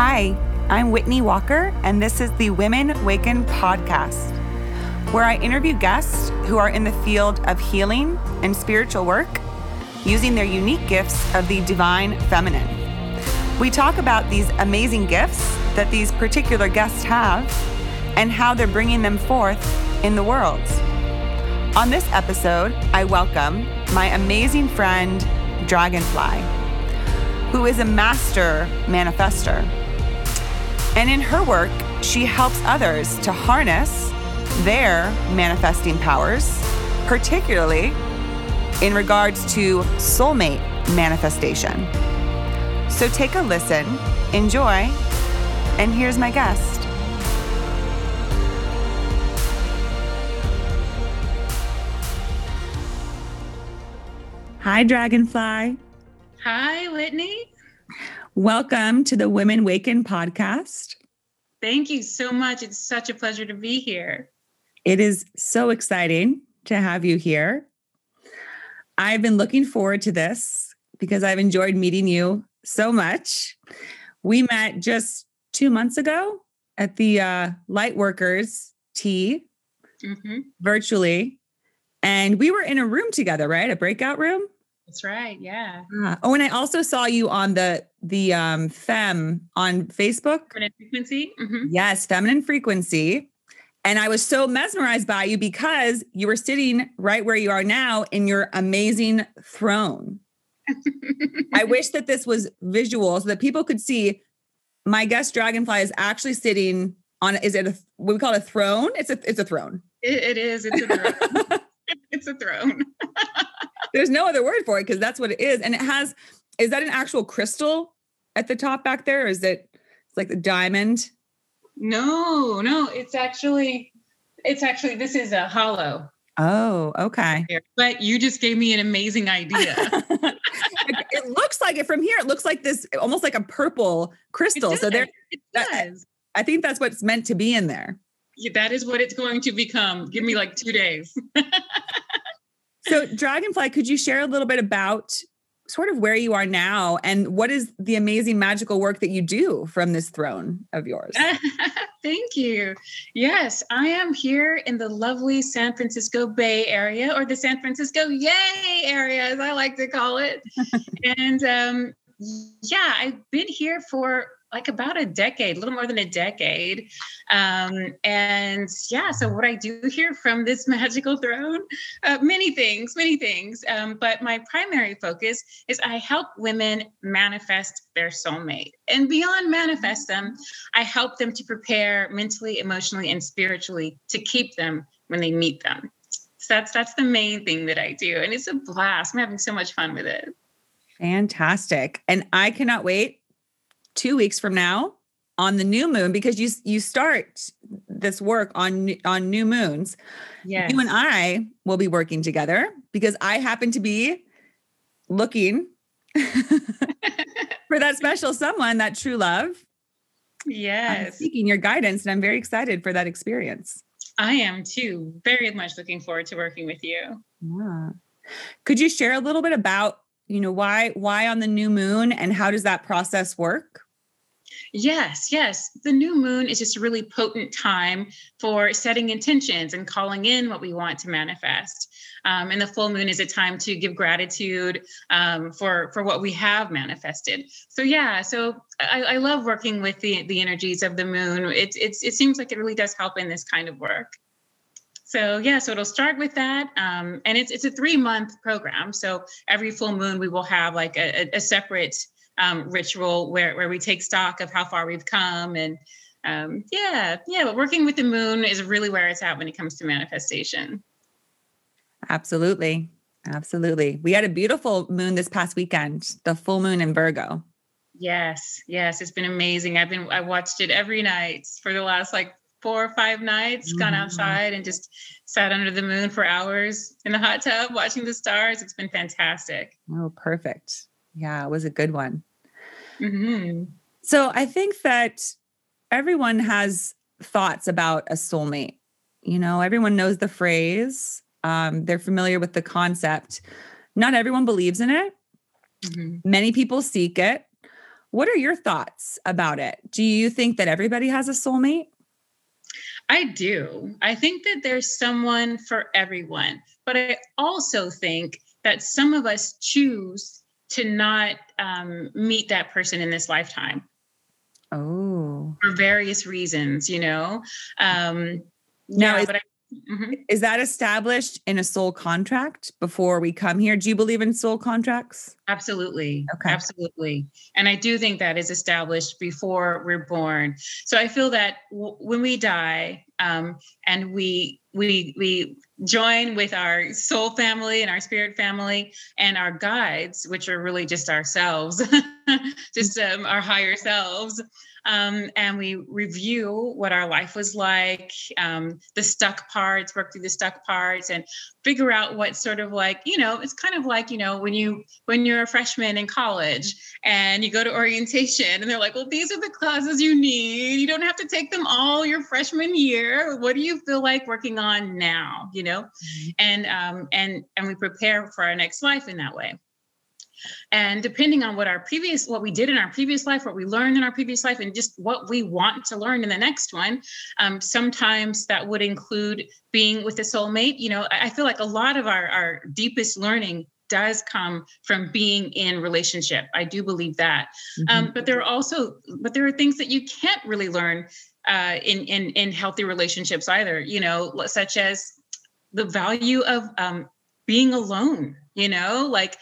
Hi, I'm Whitney Walker, and this is the Women Waken podcast, where I interview guests who are in the field of healing and spiritual work using their unique gifts of the divine feminine. We talk about these amazing gifts that these particular guests have and how they're bringing them forth in the world. On this episode, I welcome my amazing friend, Dragonfly, who is a master manifester. And in her work, she helps others to harness their manifesting powers, particularly in regards to soulmate manifestation. So take a listen, enjoy, and here's my guest. Hi, Dragonfly. Hi, Whitney. Welcome to the Women Waken podcast. Thank you so much. It's such a pleasure to be here. It is so exciting to have you here. I've been looking forward to this because I've enjoyed meeting you so much. We met just two months ago at the uh, Lightworkers Tea mm-hmm. virtually. And we were in a room together, right? A breakout room? That's right. Yeah. Ah. Oh, and I also saw you on the the um fem on Facebook. Feminine frequency. Mm-hmm. Yes, feminine frequency. And I was so mesmerized by you because you were sitting right where you are now in your amazing throne. I wish that this was visual so that people could see my guest dragonfly is actually sitting on is it a what we call it a throne? It's a it's a throne. it, it is. It's a throne. it's a throne. There's no other word for it because that's what it is. And it has, is that an actual crystal at the top back there? Or is it it's like a diamond? No, no, it's actually, it's actually, this is a hollow. Oh, okay. But you just gave me an amazing idea. it looks like it from here. It looks like this, almost like a purple crystal. So there, it does. I think that's what's meant to be in there. Yeah, that is what it's going to become. Give me like two days. so, Dragonfly, could you share a little bit about sort of where you are now and what is the amazing magical work that you do from this throne of yours? Thank you. Yes, I am here in the lovely San Francisco Bay Area or the San Francisco Yay area, as I like to call it. and um, yeah, I've been here for like about a decade, a little more than a decade. Um, and yeah, so what I do here from this magical throne, uh, many things, many things. Um, but my primary focus is I help women manifest their soulmate. And beyond manifest them, I help them to prepare mentally, emotionally, and spiritually to keep them when they meet them. So that's that's the main thing that I do. And it's a blast. I'm having so much fun with it. Fantastic. And I cannot wait two weeks from now on the new moon because you you start this work on on new moons. Yes. You and I will be working together because I happen to be looking for that special someone, that true love. Yes. I'm seeking your guidance and I'm very excited for that experience. I am too. Very much looking forward to working with you. Yeah. Could you share a little bit about, you know, why why on the new moon and how does that process work? Yes, yes. The new moon is just a really potent time for setting intentions and calling in what we want to manifest. Um, and the full moon is a time to give gratitude um, for for what we have manifested. So yeah, so I, I, love working with the the energies of the moon. It, it's it seems like it really does help in this kind of work. So yeah, so it'll start with that, um, and it's it's a three month program. So every full moon we will have like a, a separate um, ritual where, where we take stock of how far we've come. And um, yeah yeah but working with the moon is really where it's at when it comes to manifestation. Absolutely. Absolutely. We had a beautiful moon this past weekend the full moon in virgo. Yes yes it's been amazing. I've been i watched it every night for the last like four or five nights mm-hmm. gone outside and just sat under the moon for hours in the hot tub watching the stars. It's been fantastic. Oh perfect. Yeah it was a good one Mm-hmm. So I think that everyone has thoughts about a soulmate. You know, everyone knows the phrase, um, they're familiar with the concept. Not everyone believes in it. Mm-hmm. Many people seek it. What are your thoughts about it? Do you think that everybody has a soulmate? I do. I think that there's someone for everyone, but I also think that some of us choose to not um, meet that person in this lifetime. Oh, for various reasons, you know. Um, now, is, but I, mm-hmm. is that established in a soul contract before we come here? Do you believe in soul contracts? Absolutely. Okay. Absolutely. And I do think that is established before we're born. So I feel that w- when we die um, and we we we join with our soul family and our spirit family and our guides, which are really just ourselves, just um, our higher selves um, and we review what our life was like, um, the stuck parts, work through the stuck parts, and figure out what sort of like you know it's kind of like you know when you when you're a freshman in college and you go to orientation and they're like well these are the classes you need. You don't have to take them all your freshman year. What do you feel like working on now? You know? Mm-hmm. and um and and we prepare for our next life in that way and depending on what our previous what we did in our previous life what we learned in our previous life and just what we want to learn in the next one um, sometimes that would include being with a soulmate. You know i feel like a lot of our, our deepest learning does come from being in relationship. I do believe that. Mm-hmm. um, but there are also but there are things that you can't really learn uh, in in in healthy relationships either you know such as the value of um, being alone you know like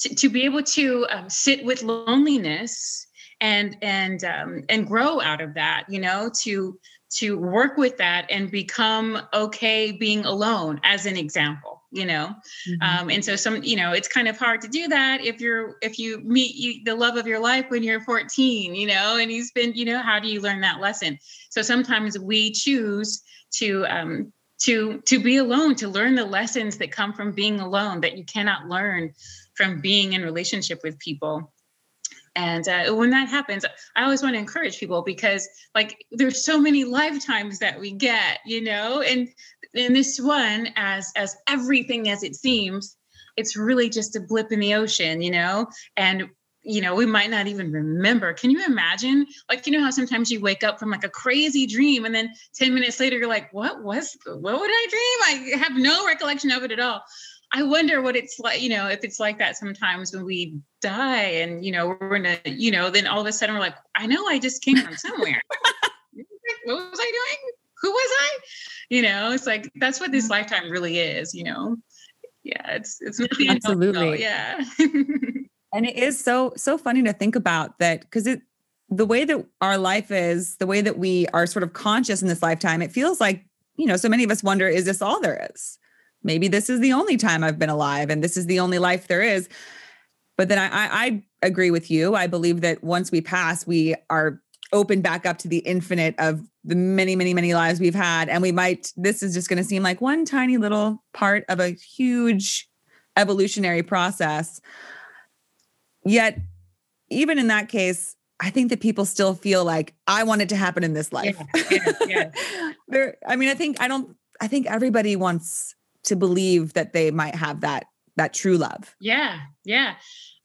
to, to be able to um, sit with loneliness and and um, and grow out of that you know to to work with that and become okay being alone as an example you know mm-hmm. um, and so some you know it's kind of hard to do that if you're if you meet you, the love of your life when you're 14 you know and he's been you know how do you learn that lesson so sometimes we choose to um to to be alone to learn the lessons that come from being alone that you cannot learn from being in relationship with people. And uh, when that happens i always want to encourage people because like there's so many lifetimes that we get you know? And in this one as as everything as it seems it's really just a blip in the ocean you know? And you know we might not even remember can you imagine like you know how sometimes you wake up from like a crazy dream and then 10 minutes later you're like what was what would i dream i have no recollection of it at all I wonder what it's like, you know, if it's like that sometimes when we die and, you know, we're in a, you know, then all of a sudden we're like, I know I just came from somewhere. what was I doing? Who was I? You know, it's like, that's what this mm-hmm. lifetime really is, you know? Yeah, it's, it's not Absolutely. Yeah. and it is so, so funny to think about that because it, the way that our life is, the way that we are sort of conscious in this lifetime, it feels like, you know, so many of us wonder, is this all there is? maybe this is the only time I've been alive and this is the only life there is. But then I, I, I agree with you. I believe that once we pass, we are open back up to the infinite of the many, many, many lives we've had. And we might, this is just going to seem like one tiny little part of a huge evolutionary process. Yet, even in that case, I think that people still feel like I want it to happen in this life. Yeah, yeah, yeah. there, I mean, I think I don't. I think everybody wants to believe that they might have that that true love yeah yeah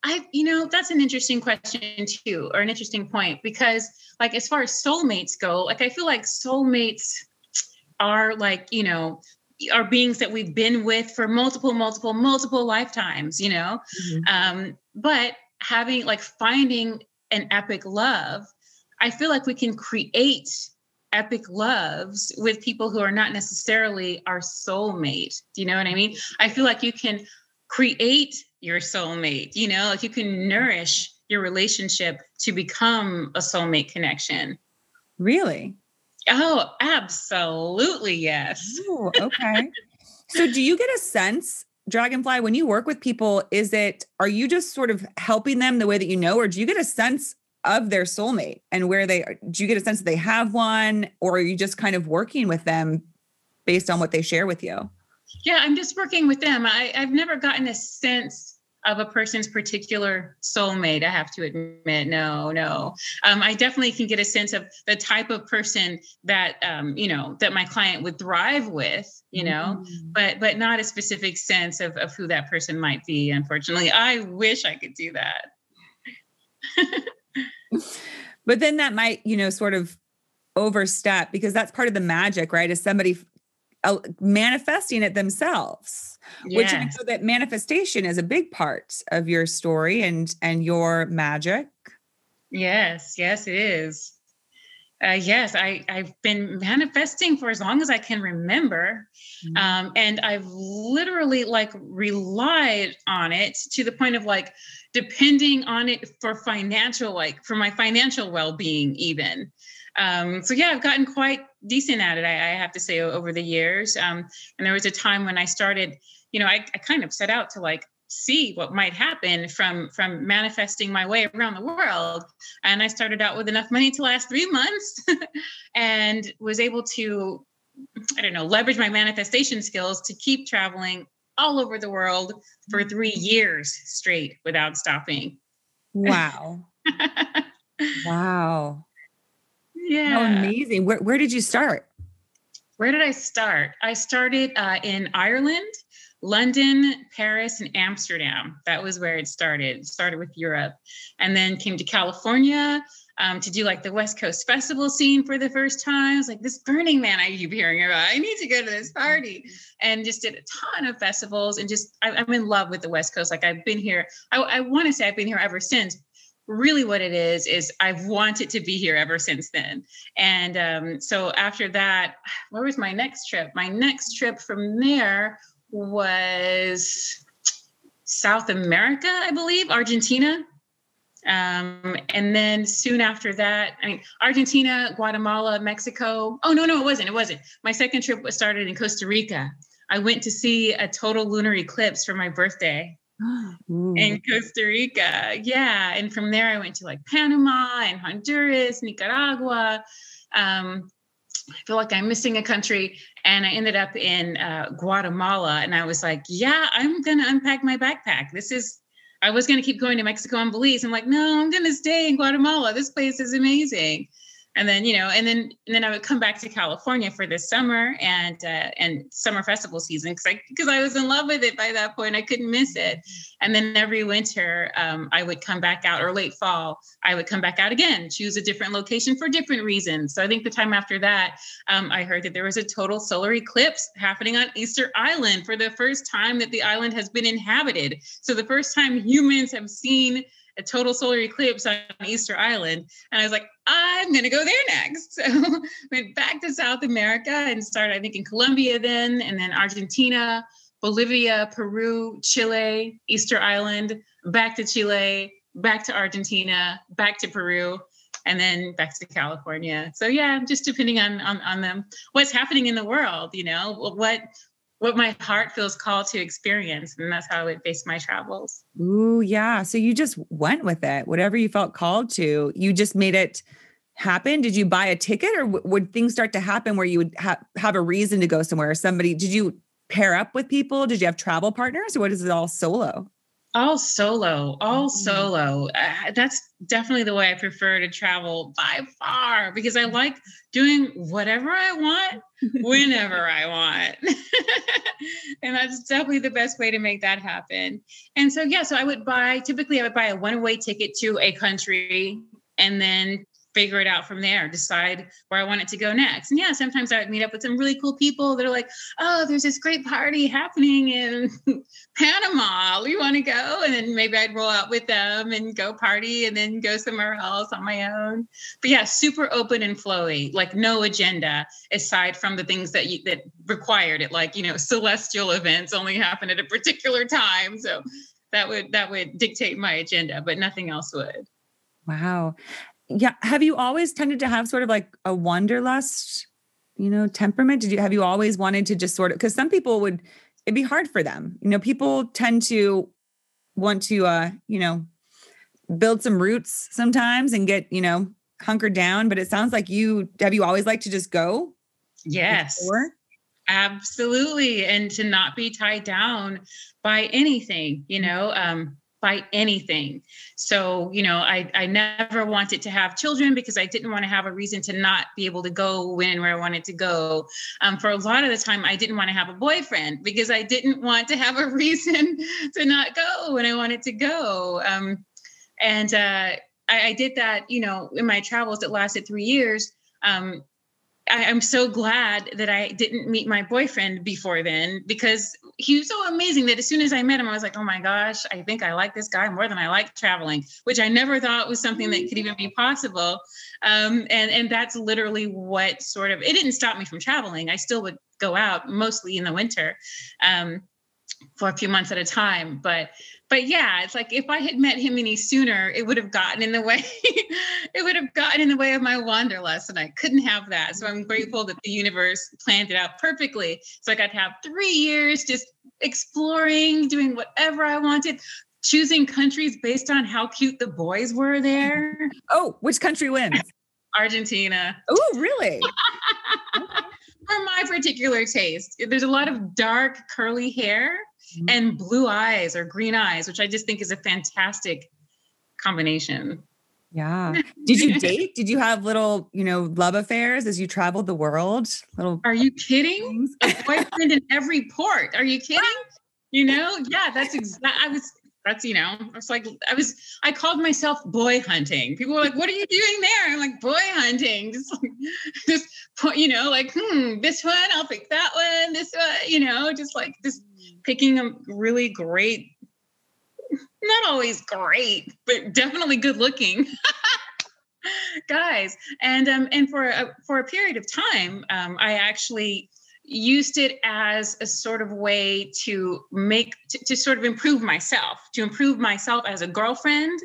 i you know that's an interesting question too or an interesting point because like as far as soulmates go like i feel like soulmates are like you know are beings that we've been with for multiple multiple multiple lifetimes you know mm-hmm. um but having like finding an epic love i feel like we can create epic loves with people who are not necessarily our soulmate. Do you know what I mean? I feel like you can create your soulmate, you know, like you can nourish your relationship to become a soulmate connection. Really? Oh, absolutely. Yes. Ooh, okay. so, do you get a sense, Dragonfly, when you work with people, is it, are you just sort of helping them the way that you know, or do you get a sense of their soulmate and where they are. Do you get a sense that they have one, or are you just kind of working with them based on what they share with you? Yeah, I'm just working with them. I, I've never gotten a sense of a person's particular soulmate. I have to admit, no, no. Um, I definitely can get a sense of the type of person that um, you know that my client would thrive with, you know, mm-hmm. but but not a specific sense of of who that person might be. Unfortunately, I wish I could do that. but then that might, you know, sort of overstep because that's part of the magic, right? Is somebody manifesting it themselves, yes. which I know that manifestation is a big part of your story and and your magic. Yes, yes, it is. Uh, yes, I, I've been manifesting for as long as I can remember. Mm-hmm. Um, and I've literally like relied on it to the point of like depending on it for financial, like for my financial well being, even. Um, so yeah, I've gotten quite decent at it, I, I have to say, over the years. Um, and there was a time when I started, you know, I, I kind of set out to like see what might happen from from manifesting my way around the world. And i started out with enough money to last three months and was able to i don't know leverage my manifestation skills to keep traveling all over the world for three years straight without stopping. Wow. Wow yeah How amazing where, where did you start where did i start i started uh, in ireland London, Paris, and Amsterdam. That was where it started. It started with Europe and then came to California um, to do like the West Coast festival scene for the first time. I was like, this Burning Man I keep hearing about. I need to go to this party. And just did a ton of festivals and just, I, am in love with the West Coast. Like I've been here, I, I want to say I've been here ever since. Really, what it is, is I've wanted to be here ever since then. And um, so after that, where was my next trip? My next trip from there was South America, I believe, Argentina. Um, and then soon after that, I mean, Argentina, Guatemala, Mexico. Oh, no, no, it wasn't. It wasn't. My second trip was started in Costa Rica. I went to see a total lunar eclipse for my birthday in Costa Rica. Yeah. And from there, I went to like Panama and Honduras, Nicaragua. Um, I feel like I'm missing a country. And I ended up in uh, Guatemala. And I was like, yeah, I'm going to unpack my backpack. This is, I was going to keep going to Mexico and Belize. I'm like, no, I'm going to stay in Guatemala. This place is amazing and then you know and then and then i would come back to california for this summer and uh, and summer festival season because i because i was in love with it by that point. I couldn't miss it. And then every winter um, i would come back out or late fall i would come back out again choose a different location for different reasons. So i think the time after that um, i heard that there was a total solar eclipse happening on easter island for the first time that the island has been inhabited. So the first time humans have seen a total solar eclipse on Easter Island. And I was like, I'm going to go there next. So went back to South America and started, I think, in Colombia then, and then Argentina, Bolivia, Peru, Chile, Easter Island, back to Chile, back to Argentina, back to Peru, and then back to California. So yeah, just depending on on, on them, what's happening in the world, you know, what what my heart feels called to experience. And that's how I would base my travels. Ooh, yeah. So you just went with it, whatever you felt called to. You just made it happen. Did you buy a ticket or w- would things start to happen where you would ha- have a reason to go somewhere? Or somebody, did you pair up with people? Did you have travel partners or what is it all solo? All solo all mm-hmm. solo. Uh, that's definitely the way i prefer to travel by far because i like doing whatever i want whenever i want. And that's definitely the best way to make that happen. And so yeah so i would buy typically i would buy a one way ticket to a country and then figure it out from there, decide where I want it to go next. And yeah, sometimes I would meet up with some really cool people that are like, oh, there's this great party happening in Panama. We want to go. And then maybe I'd roll out with them and go party and then go somewhere else on my own. But yeah, super open and flowy, like no agenda aside from the things that you, that required it, like, you know, celestial events only happen at a particular time. So that would that would dictate my agenda, but nothing else would. Wow yeah have you always tended to have sort of like a wanderlust you know temperament? Did you have you always wanted to just sort of because some people would it'd be hard for them. You know people tend to want to uh you know build some roots sometimes and get you know hunkered down but it sounds like you have you always liked to just go yes. before? absolutely and to not be tied down by anything you know um by anything. So, you know, I, I never wanted to have children because I didn't want to have a reason to not be able to go when and where I wanted to go. Um, for a lot of the time, I didn't want to have a boyfriend because I didn't want to have a reason to not go when I wanted to go. Um, and uh, I, I, did that, you know, in my travels that lasted three years. Um, I, am so glad that I didn't meet my boyfriend before then because he was so amazing that as soon as I met him, I was like, oh my gosh, I think I like this guy more than I like traveling, which I never thought was something that could even be possible. Um, and and that's literally what sort of it didn't stop me from traveling. I still would go out mostly in the winter. Um, for a few months at a time but but yeah it's like if i had met him any sooner it would have gotten in the way it would have gotten in the way of my wanderlust and i couldn't have that. So i'm grateful that the universe planned it out perfectly. So i got to have three years just exploring doing whatever i wanted choosing countries based on how cute the boys were there. Oh which country wins? Argentina. Oh really? For my particular taste. There's a lot of dark curly hair mm-hmm. and blue eyes or green eyes, which I just think is a fantastic combination. Yeah. Did you date? Did you have little, you know, love affairs as you traveled the world? Little Are you kidding? A boyfriend in every port. Are you kidding? You know? Yeah, that's exactly I was that's you know, I was like I was I called myself boy hunting. People were like, "What are you doing there?" I'm like, "Boy hunting." Just like just you know, like, "Hmm, this one, I'll pick that one. This one, you know, just like just picking a really great not always great, but definitely good looking. guys and um and for a for a period of time um i actually used it as a sort of way to make to, to, sort of improve myself to improve myself as a girlfriend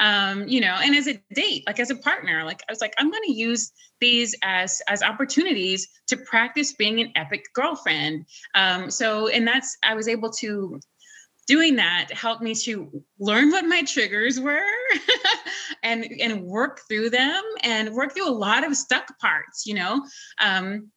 um, you know and as a date like as a partner like i was like i'm going to use these as as opportunities to practice being an epic girlfriend. Um, so and that's i was able to doing that helped me to learn what my triggers were and and work through them and work through a lot of stuck parts you know? Um,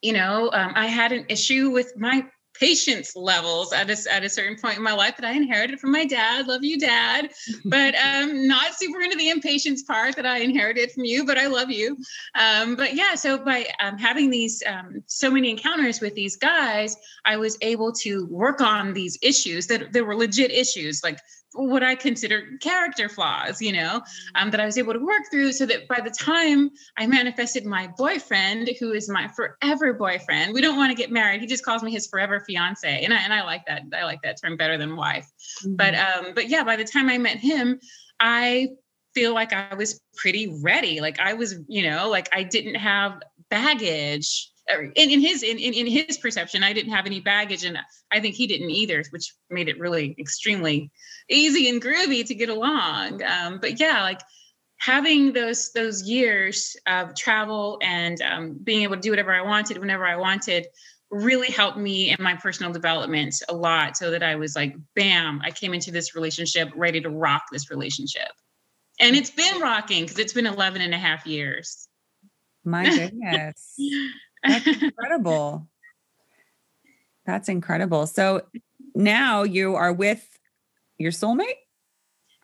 you know, um, I had an issue with my patience levels at a, at a certain point in my life that I inherited from my dad. Love you, dad. But um, not super into the impatience part that I inherited from you, but I love you. Um, but yeah, so by um, having these um, so many encounters with these guys, I was able to work on these issues that, that were legit issues like what I consider character flaws, you know, um, that I was able to work through so that by the time I manifested my boyfriend, who is my forever boyfriend, we don't want to get married. He just calls me his forever fiance. And I, and I like that. I like that term better than wife. Mm-hmm. But, um, but yeah, by the time I met him, I feel like I was pretty ready. Like I was, you know, like I didn't have baggage in, in his in, in his perception i didn't have any baggage and i think he didn't either which made it really extremely easy and groovy to get along. Um, but yeah like having those those years of travel and um, being able to do whatever i wanted whenever i wanted really helped me in my personal development a lot so that i was like bam i came into this relationship ready to rock this relationship. And it's been rocking because it's been 11 and a half years. My goodness That's incredible. That's incredible. So now you are with your soulmate?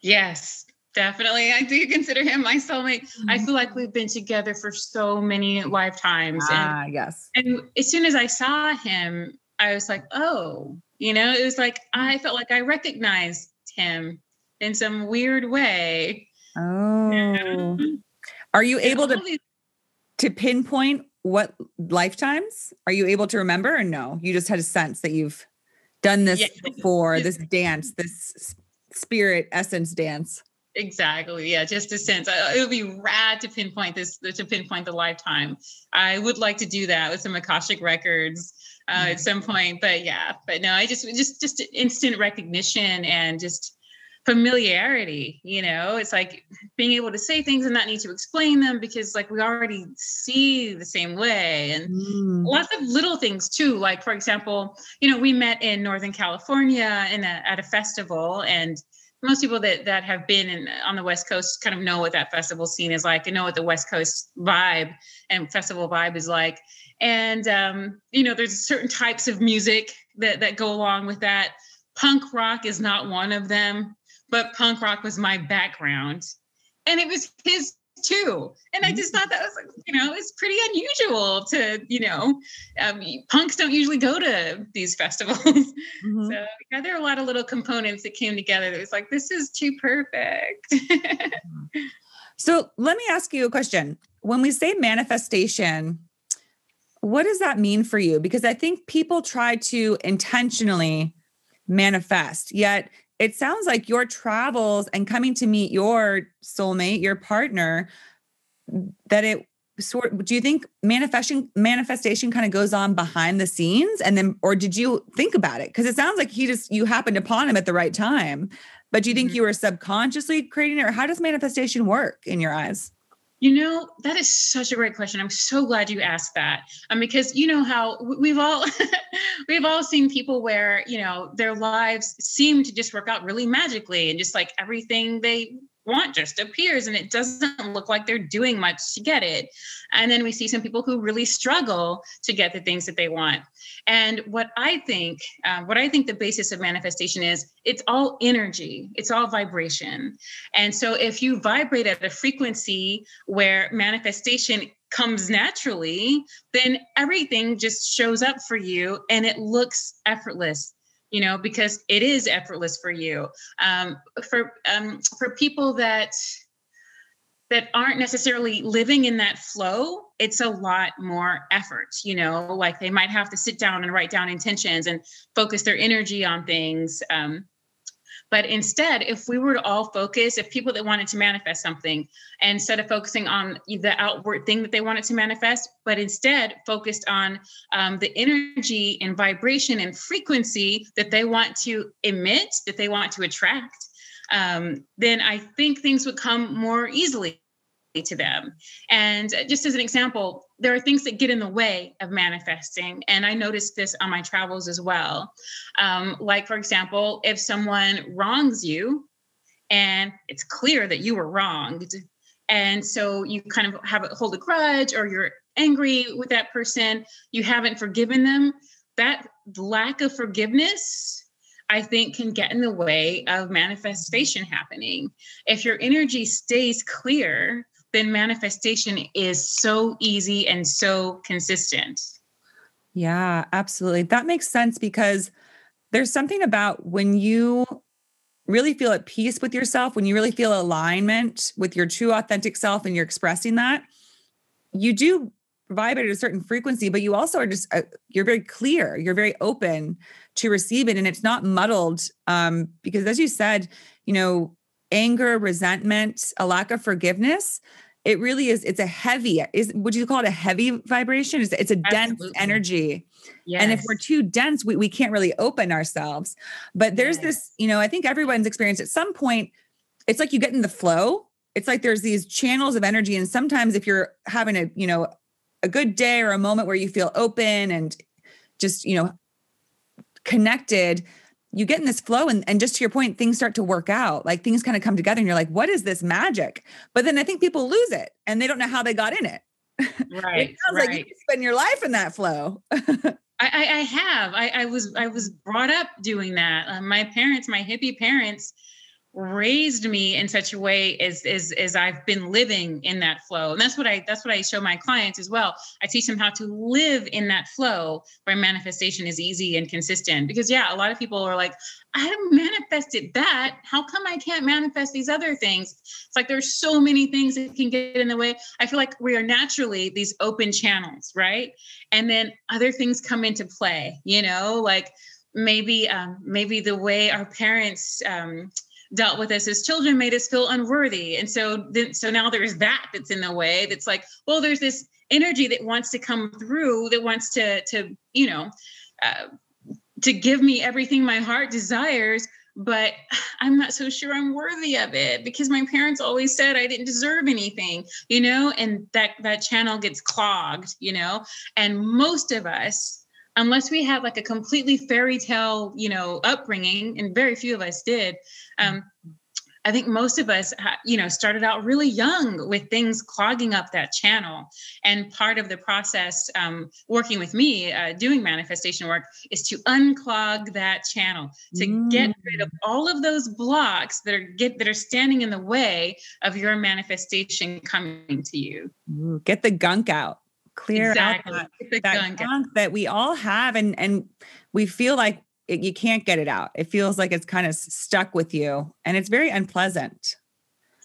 Yes, definitely. I do consider him my soulmate. Mm-hmm. I feel like we've been together for so many lifetimes. Ah, and, yes. And as soon as I saw him, I was like, oh, you know, it was like I felt like I recognized him in some weird way. Oh. Are you able to to pinpoint what lifetimes are you able to remember or no you just had a sense that you've done this yeah. before this dance this spirit essence dance exactly yeah just a sense uh, it would be rad to pinpoint this to pinpoint the lifetime i would like to do that with some akashic records uh, mm-hmm. at some point but yeah but no i just just just instant recognition and just familiarity you know? It's like being able to say things and not need to explain them because like we already see the same way. And mm. lots of little things too like for example you know we met in northern california in a, at a festival and most people that that have been in, on the west coast kind of know what that festival scene is like and know what the west coast vibe and festival vibe is like. And um, you know there's certain types of music that that go along with that. Punk rock is not one of them but punk rock was my background. And it was his too. And I just thought that was, you know, it's pretty unusual to, you know, um, punks don't usually go to these festivals. Mm-hmm. So yeah, there are a lot of little components that came together that was like, this is too perfect. so let me ask you a question. When we say manifestation, what does that mean for you? Because I think people try to intentionally manifest, yet it sounds like your travels and coming to meet your soulmate, your partner, that it sort do you think manifestation manifestation kind of goes on behind the scenes? And then or did you think about it? Because it sounds like he just you happened upon him at the right time but do you think mm-hmm. you were subconsciously creating it or how does manifestation work in your eyes you know, that is such a great question. I'm so glad you asked that. Um, because you know how we've all we've all seen people where, you know, their lives seem to just work out really magically and just like everything they want just appears and it doesn't look like they're doing much to get it. And then we see some people who really struggle to get the things that they want. And what I think, um, what I think the basis of manifestation is, it's all energy, it's all vibration. And so if you vibrate at a frequency where manifestation comes naturally, then everything just shows up for you and it looks effortless you know because it is effortless for you um, for um, for people that that aren't necessarily living in that flow it's a lot more effort you know like they might have to sit down and write down intentions and focus their energy on things um, but instead, if we were to all focus, if people that wanted to manifest something, instead of focusing on the outward thing that they wanted to manifest, but instead focused on um, the energy and vibration and frequency that they want to emit, that they want to attract, um, then I think things would come more easily to them. And just as an example, there are things that get in the way of manifesting. And I noticed this on my travels as well. Um, like, for example, if someone wrongs you and it's clear that you were wronged, and so you kind of have a hold a grudge or you're angry with that person, you haven't forgiven them, that lack of forgiveness I think can get in the way of manifestation happening. If your energy stays clear, then manifestation is so easy and so consistent. Yeah, absolutely. That makes sense because there's something about when you really feel at peace with yourself, when you really feel alignment with your true authentic self and you're expressing that, you do vibrate at a certain frequency, but you also are just, uh, you're very clear, you're very open to receive it and it's not muddled. Um, because as you said, you know, anger, resentment, a lack of forgiveness, it really is, it's a heavy, is would you call it a heavy vibration? It's, it's a Absolutely. dense energy. Yes. And if we're too dense, we, we can't really open ourselves. But there's yes. this, you know, I think everyone's experienced at some point, it's like you get in the flow. It's like there's these channels of energy. And sometimes if you're having a, you know, a good day or a moment where you feel open and just, you know, connected, you get in this flow and, and just to your point things start to work out. Like things kind of come together and you're like what is this magic? But then i think people lose it and they don't know how they got in it. Right it sounds right. like you spend your life in that flow. I, I, have. I, I was i was brought up doing that. Uh, my parents my hippie parents raised me in such a way as, as as I've been living in that flow. And that's what I that's what I show my clients as well. I teach them how to live in that flow where manifestation is easy and consistent. Because yeah, a lot of people are like, I haven't manifested that. How come I can't manifest these other things? It's like there's so many things that can get in the way. I feel like we are naturally these open channels, right? And then other things come into play, you know, like maybe um, maybe the way our parents um, dealt with us as children made us feel unworthy. And so then so now there's that that's in the way that's like well there's this energy that wants to come through that wants to to you know uh, to give me everything my heart desires but i'm not so sure i'm worthy of it because my parents always said i didn't deserve anything you know and that that channel gets clogged you know and most of us unless we have like a completely fairy tale, you know, upbringing, and very few of us did. Um, I think most of us, you know, started out really young with things clogging up that channel. And part of the process, um, working with me, uh, doing manifestation work, is to unclog that channel, to mm. get rid of all of those blocks that are get that are standing in the way of your manifestation coming to you. Ooh, get the gunk out clear exactly. out that, that gunk, that we all have and and we feel like it, you can't get it out. It feels like it's kind of stuck with you and it's very unpleasant.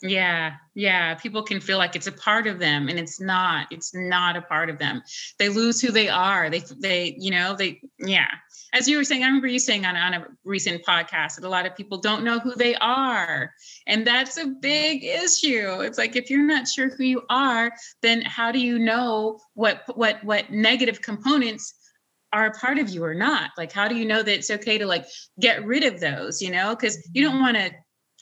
Yeah, yeah. People can feel like it's a part of them, and it's not. It's not a part of them. They lose who they are. They, they, you know, they, yeah. As you were saying, I remember you saying on, on a recent podcast that a lot of people don't know who they are, and that's a big issue. It's like if you're not sure who you are, then how do you know what what what negative components are a part of you or not like how do you know that it's okay to like get rid of those you know because you don't mm-hmm. want to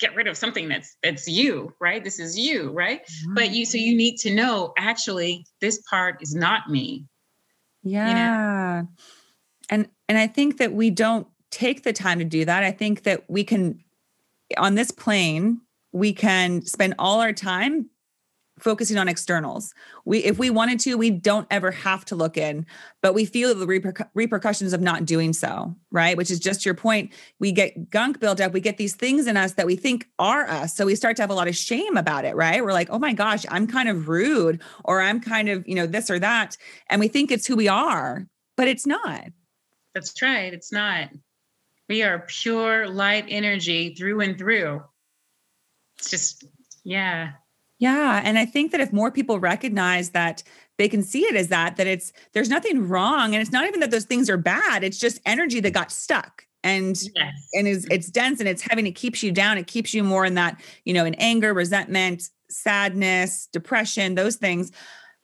get rid of something that's that's you right? This is you right? Mm-hmm. but you so you need to know actually this part is not me. Yeah you know? and and i think that we don't take the time to do that. I think that we can on this plane we can spend all our time focusing on externals. We, if we wanted to, we don't ever have to look in, but we feel the reper- repercussions of not doing so, right? Which is just your point. We get gunk built up. We get these things in us that we think are us. So we start to have a lot of shame about it, right? We're like, oh my gosh, I'm kind of rude or I'm kind of, you know, this or that. And we think it's who we are, but it's not. That's right. It's not. We are pure light energy through and through. It's just, yeah. Yeah. And I think that if more people recognize that they can see it as that, that it's, there's nothing wrong. And it's not even that those things are bad. It's just energy that got stuck and yes. and is it's dense and it's heavy and it keeps you down. It keeps you more in that, you know, in anger, resentment, sadness, depression, those things.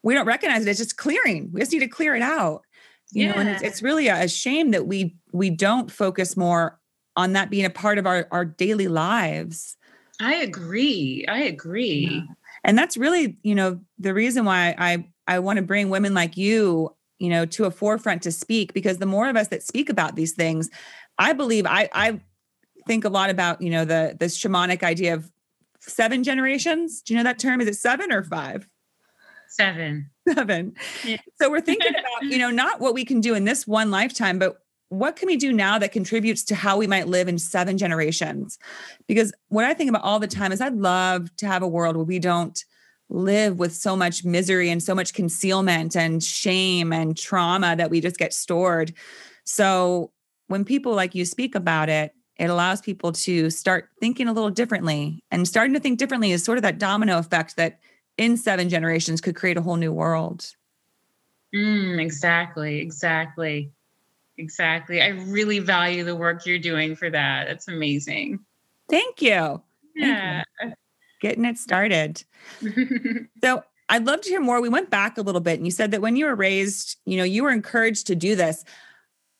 We don't recognize it. It's just clearing. We just need to clear it out. You yeah. know, and it's, it's really a shame that we we don't focus more on that being a part of our, our daily lives. I agree. I agree. Yeah and that's really you know the reason why i i want to bring women like you you know to a forefront to speak because the more of us that speak about these things i believe i i think a lot about you know the this shamanic idea of seven generations. Do you know that term? Is it seven or five? Seven. Seven. Yeah. so we're thinking about you know not what we can do in this one lifetime but what can we do now that contributes to how we might live in seven generations? Because what I think about all the time is I'd love to have a world where we don't live with so much misery and so much concealment and shame and trauma that we just get stored. So when people like you speak about it, it allows people to start thinking a little differently. And starting to think differently is sort of that domino effect that in seven generations could create a whole new world. Mm, exactly, exactly. Exactly. I really value the work you're doing for that. It's amazing. Thank you. Yeah. Thank you. Getting it started. so I'd love to hear more. We went back a little bit and you said that when you were raised, you know, you were encouraged to do this,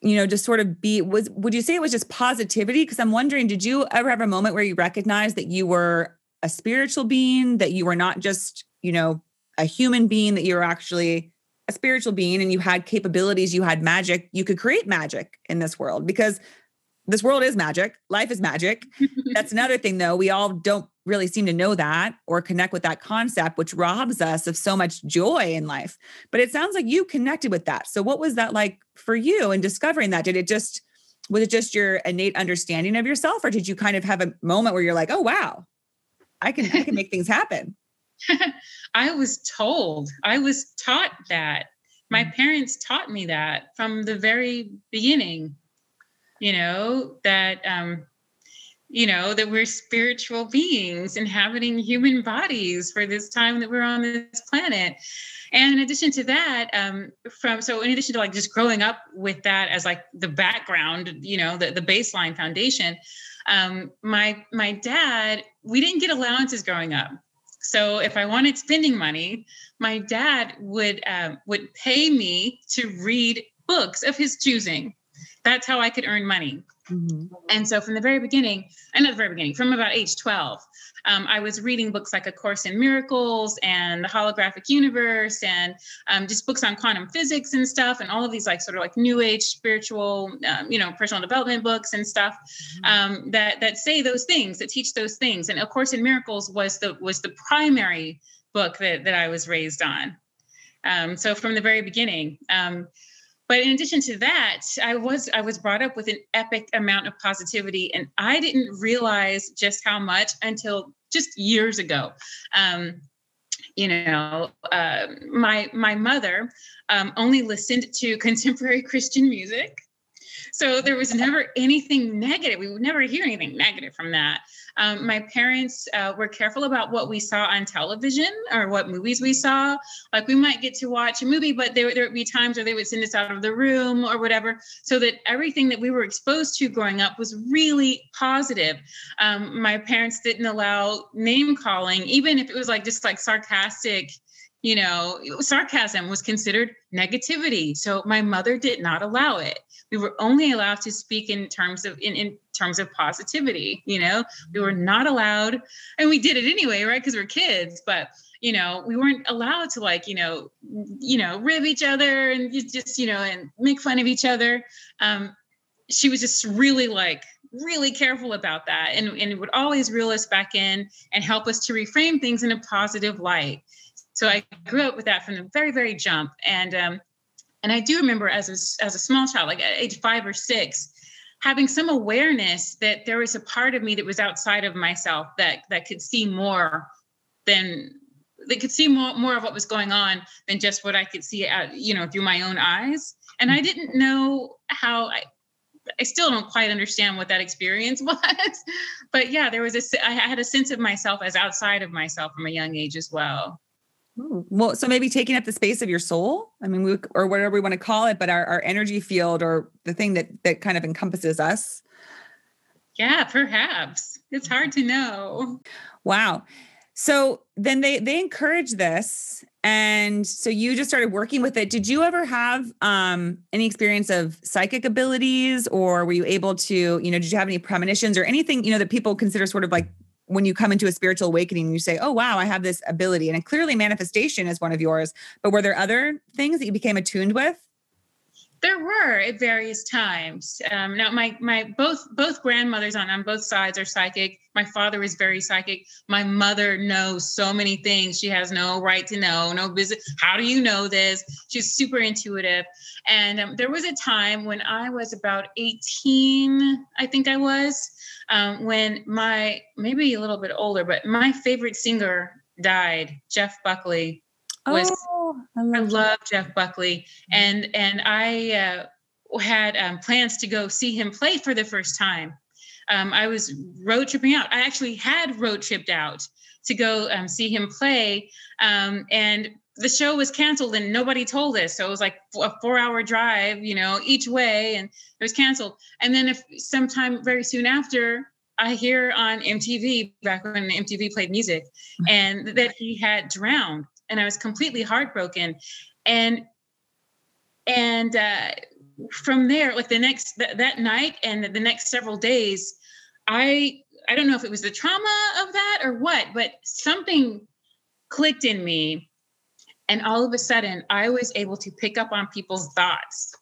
you know, just sort of be was would you say it was just positivity? Because I'm wondering, did you ever have a moment where you recognized that you were a spiritual being, that you were not just, you know, a human being, that you were actually a spiritual being and you had capabilities, you had magic, you could create magic in this world because this world is magic. Life is magic. That's another thing, though. We all don't really seem to know that or connect with that concept, which robs us of so much joy in life. But it sounds like you connected with that. So, what was that like for you in discovering that? Did it just, was it just your innate understanding of yourself, or did you kind of have a moment where you're like, oh, wow, I can, I can make things happen? I was told, I was taught that. My mm. parents taught me that from the very beginning, you know, that, um, you know, that we're spiritual beings inhabiting human bodies for this time that we're on this planet. And in addition to that, um, from so in addition to like just growing up with that as like the background, you know, the, the baseline foundation, um, my my dad, we didn't get allowances growing up. So if I wanted spending money, my dad would um, would pay me to read books of his choosing. That's how I could earn money Mm-hmm. And so from the very beginning, and not the very beginning, from about age 12, um, I was reading books like A Course in Miracles and The Holographic Universe and um, just books on quantum physics and stuff, and all of these like sort of like new age spiritual, um, you know, personal development books and stuff mm-hmm. um, that that say those things, that teach those things. And A Course in Miracles was the was the primary book that that I was raised on. Um, so from the very beginning. But in addition to that i was i was brought up with an epic amount of positivity and i didn't realize just how much until just years ago. Um, you know uh, my my mother um, only listened to contemporary christian music. So there was never anything negative. We would never hear anything negative from that um, my parents uh, were careful about what we saw on television or what movies we saw. Like we might get to watch a movie, but there, there would be times where they would send us out of the room or whatever, so that everything that we were exposed to growing up was really positive. Um, my parents didn't allow name calling, even if it was like just like sarcastic you know, sarcasm was considered negativity. So my mother did not allow it. We were only allowed to speak in terms of in, in terms of positivity, you know. We were not allowed, and we did it anyway, right? Because we're kids, but you know, we weren't allowed to like, you know, you know, rib each other and just, you know, and make fun of each other. Um, she was just really like really careful about that and, and would always reel us back in and help us to reframe things in a positive light so I grew up with that from the very, very jump. And um, and I do remember as a, as a small child, like at age five or six, having some awareness that there was a part of me that was outside of myself that that could see more than they could see more, more of what was going on than just what I could see at, you know, through my own eyes. And I didn't know how I, I still don't quite understand what that experience was. but yeah, there was a, I had a sense of myself as outside of myself from a young age as well. Well, so maybe taking up the space of your soul. I mean, we, or whatever we want to call it, but our, our energy field or the thing that that kind of encompasses us. Yeah, perhaps. It's hard to know. Wow. So then they they encourage this and so you just started working with it. Did you ever have um any experience of psychic abilities or were you able to, you know, did you have any premonitions or anything, you know, that people consider sort of like when you come into a spiritual awakening, you say, Oh, wow, I have this ability. And clearly, manifestation is one of yours. But were there other things that you became attuned with? There were at various times. Um, now, my my both both grandmothers on on both sides are psychic. My father is very psychic. My mother knows so many things she has no right to know, no business. How do you know this? She's super intuitive. And um, there was a time when I was about eighteen, I think I was, um, when my maybe a little bit older, but my favorite singer died, Jeff Buckley. Was oh, I love, I love Jeff Buckley, and and I uh, had um, plans to go see him play for the first time. Um, I was road tripping out. I actually had road tripped out to go um, see him play, um, and the show was canceled and nobody told us. So it was like a four hour drive, you know, each way and it was canceled. And then if sometime very soon after, I hear on MTV back when MTV played music mm-hmm. and that he had drowned and I was completely heartbroken. And, and, uh, from there, like the next, th- that night and the next several days, I, I don't know if it was the trauma of that or what, but something clicked in me and all of a sudden, I was able to pick up on people's thoughts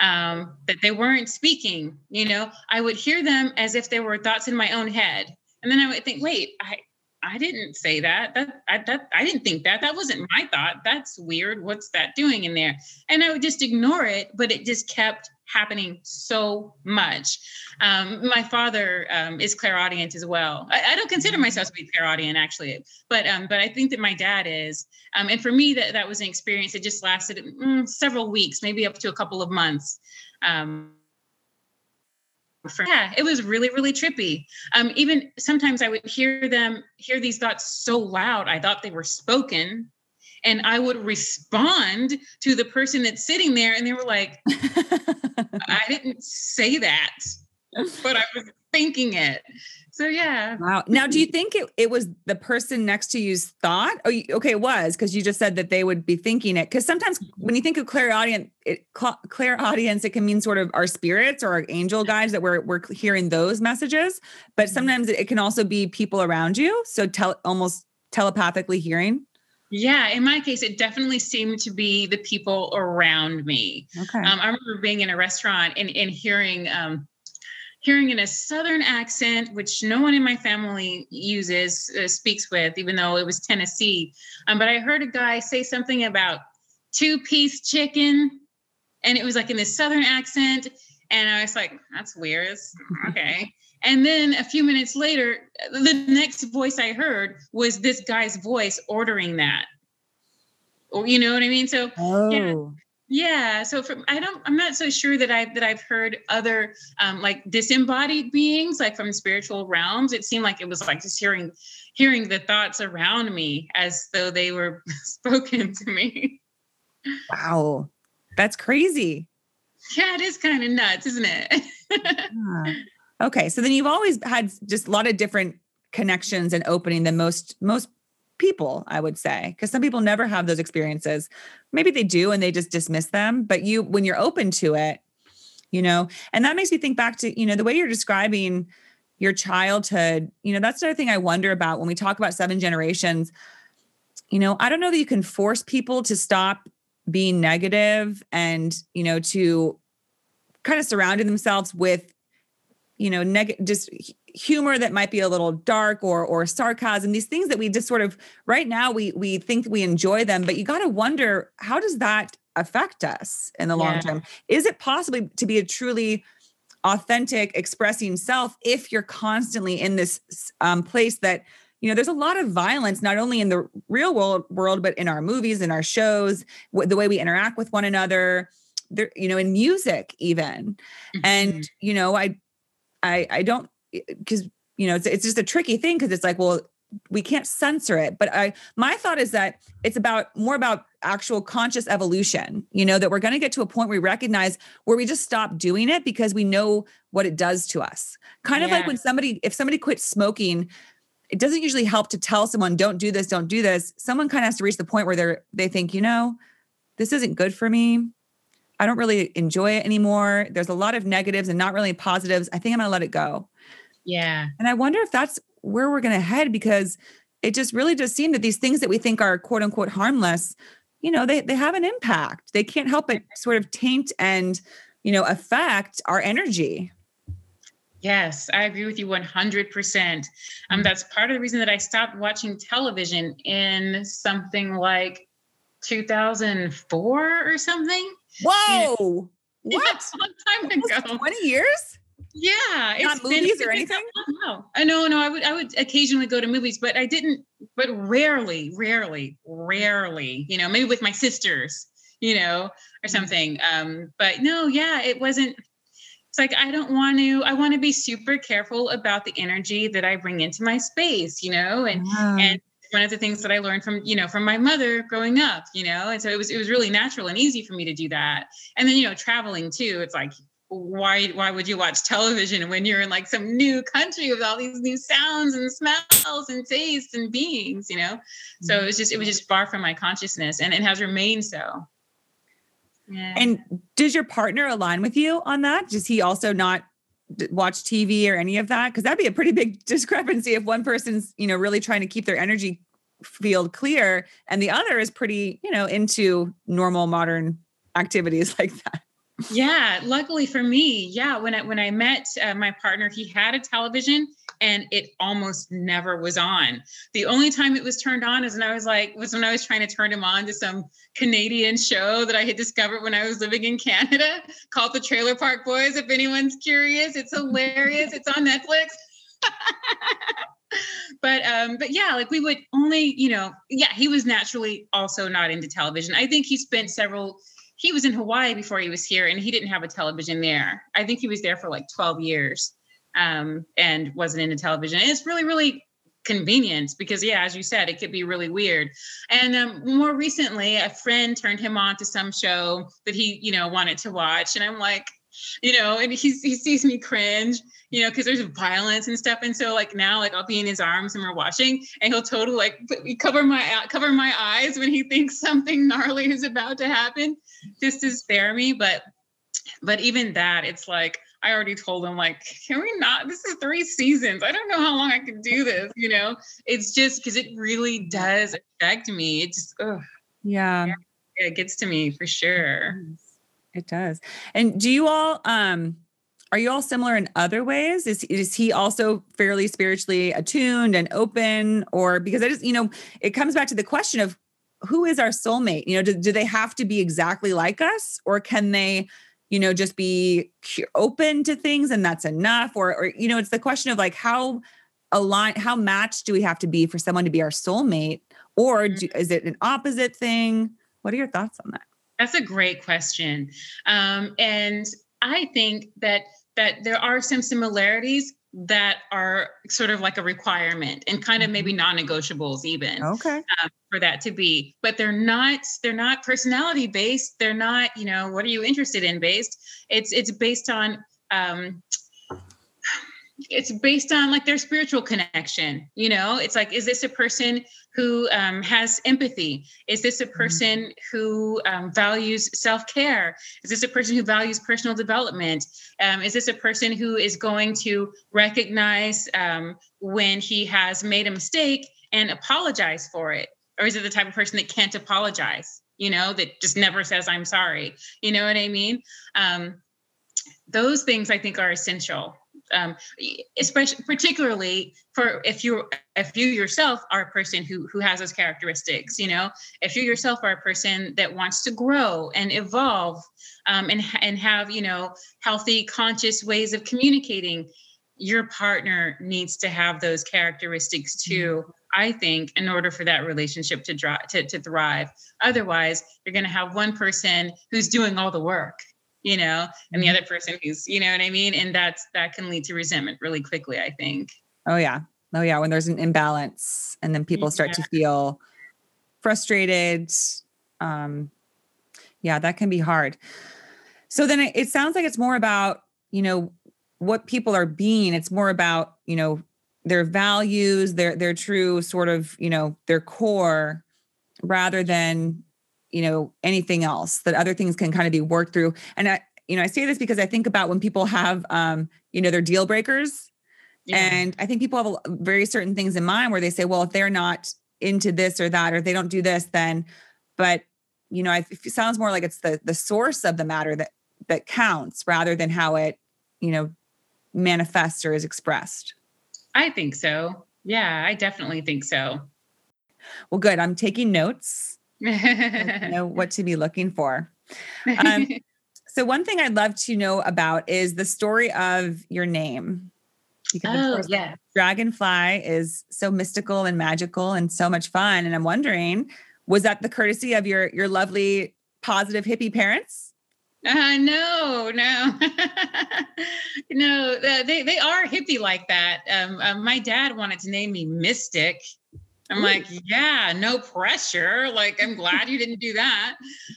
um, that they weren't speaking. You know, I would hear them as if they were thoughts in my own head. And then I would think, wait, I, I didn't say that. That I that I didn't think that. That wasn't my thought. That's weird. What's that doing in there? And I would just ignore it, but it just kept happening so much. Um, my father um, is clairaudient as well. I, I, don't consider mm-hmm. myself to be clairaudient actually, but um, but I think that my dad is. Um, and for me, that that was an experience that just lasted mm, several weeks, maybe up to a couple of months. Um, yeah, it was really, really trippy. Um, even sometimes I would hear them hear these thoughts so loud, I thought they were spoken and I would respond to the person that's sitting there, and they were like, I didn't say that, but I was thinking it. So yeah. Wow. Now, do you think it, it was the person next to you's thought? Oh, you, okay, it was because you just said that they would be thinking it. Because sometimes when you think of clairaudient, it, clairaudience, it can mean sort of our spirits or our angel guides that we're we're hearing those messages. But mm-hmm. sometimes it can also be people around you. So tell almost telepathically hearing. Yeah, in my case, it definitely seemed to be the people around me. Okay. Um, I remember being in a restaurant and, and hearing um, hearing in a southern accent, which no one in my family uses, uh, speaks with, even though it was Tennessee. Um, but I heard a guy say something about two piece chicken, and it was like in this southern accent. And I was like, that's weird. Okay. And then a few minutes later, the next voice I heard was this guy's voice ordering that. Or you know what I mean? So oh. yeah, yeah so from i don't i'm not so sure that i that i've heard other um like disembodied beings like from spiritual realms. It seemed like it was like just hearing hearing the thoughts around me as though they were spoken to me. Wow. That's crazy. Yeah it is kind of nuts isn't it? Yeah. okay so then you've always had just a lot of different connections and opening than most most people, I would say, because some people never have those experiences. Maybe they do and they just dismiss them, but you, when you're open to it, you know, and that makes me think back to, you know, the way you're describing your childhood, you know, that's another thing I wonder about when we talk about seven generations. You know, I don't know that you can force people to stop being negative and, you know, to kind of surrounding themselves with you know, neg- just humor that might be a little dark or or sarcasm these things that we just sort of right now we we think we enjoy them but you got to wonder how does that affect us in the yeah. long term is it possible to be a truly authentic expressing self if you're constantly in this um, place that you know there's a lot of violence not only in the real world world but in our movies in our shows the way we interact with one another there you know in music even mm-hmm. and you know i i i don't Eh, because you know it's, it's just a tricky thing because it's like well we can't censor it but i my thought is that it's about more about actual conscious evolution you know that we're going to get to a point where we recognize where we just stop doing it because we know what it does to us. Kind yeah. of like when somebody if somebody quits smoking it doesn't usually help to tell someone don't do this don't do this. Someone kind of has to reach the point where they're they think you know this isn't good for me. I don't really enjoy it anymore. There's a lot of negatives and not really positives. I think i'm going to let it go yeah. And I wonder if that's where we're going to head because it just really does seem that these things that we think are quote unquote harmless, you know, they, they have an impact. They can't help but sort of taint and, you know, affect our energy. Yes, I agree with you 100%. Um, that's part of the reason that I stopped watching television in something like 2004 or something. Whoa. What? Yeah, a long time ago. 20 years? Yeah, not movies been, or anything. No, I know, no. I would, I would occasionally go to movies, but I didn't. But rarely, rarely, rarely. You know, maybe with my sisters, you know, or mm-hmm. something. Um, but no, yeah, it wasn't. It's like I don't want to. I want to be super careful about the energy that I bring into my space, you know, and and one of the things that I learned from, you know, from my mother growing up, you know, and so it was it was really natural and easy for me to do that. And then, you know, traveling too, it's like why why would you watch television when you're in like some new country with all these new sounds and smells and tastes and beings you know? So it mm-hmm. was just it was just far from my consciousness and it has remained so. Yeah. and does your partner align with you on that? Does he also not watch tv or any of that? Because that'd be a pretty big discrepancy if one person's you know really trying to keep their energy field clear and the other is pretty you know into normal modern activities like that yeah luckily for me yeah when i when i met uh, my partner he had a television and it almost never was on. The only time it was turned on is when i was like was when i was trying to turn him on to some canadian show that i had discovered when i was living in canada called the trailer park boys if anyone's curious. It's hilarious. It's on netflix. But um but yeah like we would only you know yeah he was naturally also not into television. I think he spent several he was in Hawaii before he was here and he didn't have a television there. I think he was there for like 12 years um, and wasn't into television. And it's really, really convenient because, yeah, as you said, it could be really weird. And um, more recently, a friend turned him on to some show that he, you know, wanted to watch. And I'm like, you know, and he sees me cringe, you know, because there's violence and stuff. And so like now, like I'll be in his arms and we're watching, and he'll totally like cover my cover my eyes when he thinks something gnarly is about to happen, just to spare me. But but even that, it's like I already told him like, can we not? This is three seasons. I don't know how long I can do this. You know, it's just because it really does affect me. It just, ugh. Yeah. yeah. It gets to me for sure. It does. And do you all um are you all similar in other ways? Is is he also fairly spiritually attuned and open or because I just, you know, it comes back to the question of who is our soulmate? You know, do, do they have to be exactly like us or can they you know just be open to things and that's enough? Or or you know it's the question of like how align how matched do we have to be for someone to be our soulmate? Or do, mm-hmm. is it an opposite thing? What are your thoughts on that? That's a great question. Um, and i think that that there are some similarities that are sort of like a requirement and kind of maybe mm-hmm. non-negotiables even okay. um, for that to be but they're not they're not personality based. They're not you know what are you interested in based? It's it's based on um it's based on like their spiritual connection you know? It's like is this a person who um, has empathy. Is this a mm-hmm. person who um, values self-care? Is this a person who values personal development? Um, is this a person who is going to recognize um, when he has made a mistake and apologize for it? Or is it the type of person that can't apologize you know that just never says i'm sorry. You know what i mean? Um, those things i think are essential um, especially particularly for if you if you yourself are a person who who has those characteristics you know? If you yourself are a person that wants to grow and evolve um, and and have you know healthy conscious ways of communicating your partner needs to have those characteristics too mm-hmm. i think in order for that relationship to drive to, to thrive. Otherwise you're going to have one person who's doing all the work you know, and the mm-hmm. other person who's, you know what I mean? And that's that can lead to resentment really quickly, I think. Oh yeah. Oh yeah. When there's an imbalance and then people start to feel frustrated. Um yeah, that can be hard. So then it, it sounds like it's more about, you know, what people are being. It's more about, you know, their values, their their true sort of, you know, their core rather than you know anything else that other things can kind of be worked through. And i you know i say this because i think about when people have um you know their deal breakers. Yeah. and i think people have very certain things in mind where they say well if they're not into this or that or they don't do this then but you know it sounds more like it's the the source of the matter that that counts rather than how it you know manifests or is expressed. I think so. Yeah i definitely think so. Well good. I'm taking notes know what to be looking for. Um, so one thing I'd love to know about is the story of your name. Because oh, yeah. Dragonfly is so mystical and magical and so much fun. And I'm wondering, was that the courtesy of your your lovely positive hippie parents? Uh, no, no, no. Uh, they they are hippie like that. Um, uh, my dad wanted to name me Mystic, I'm like, yeah, no pressure. Like, I'm glad you didn't do that.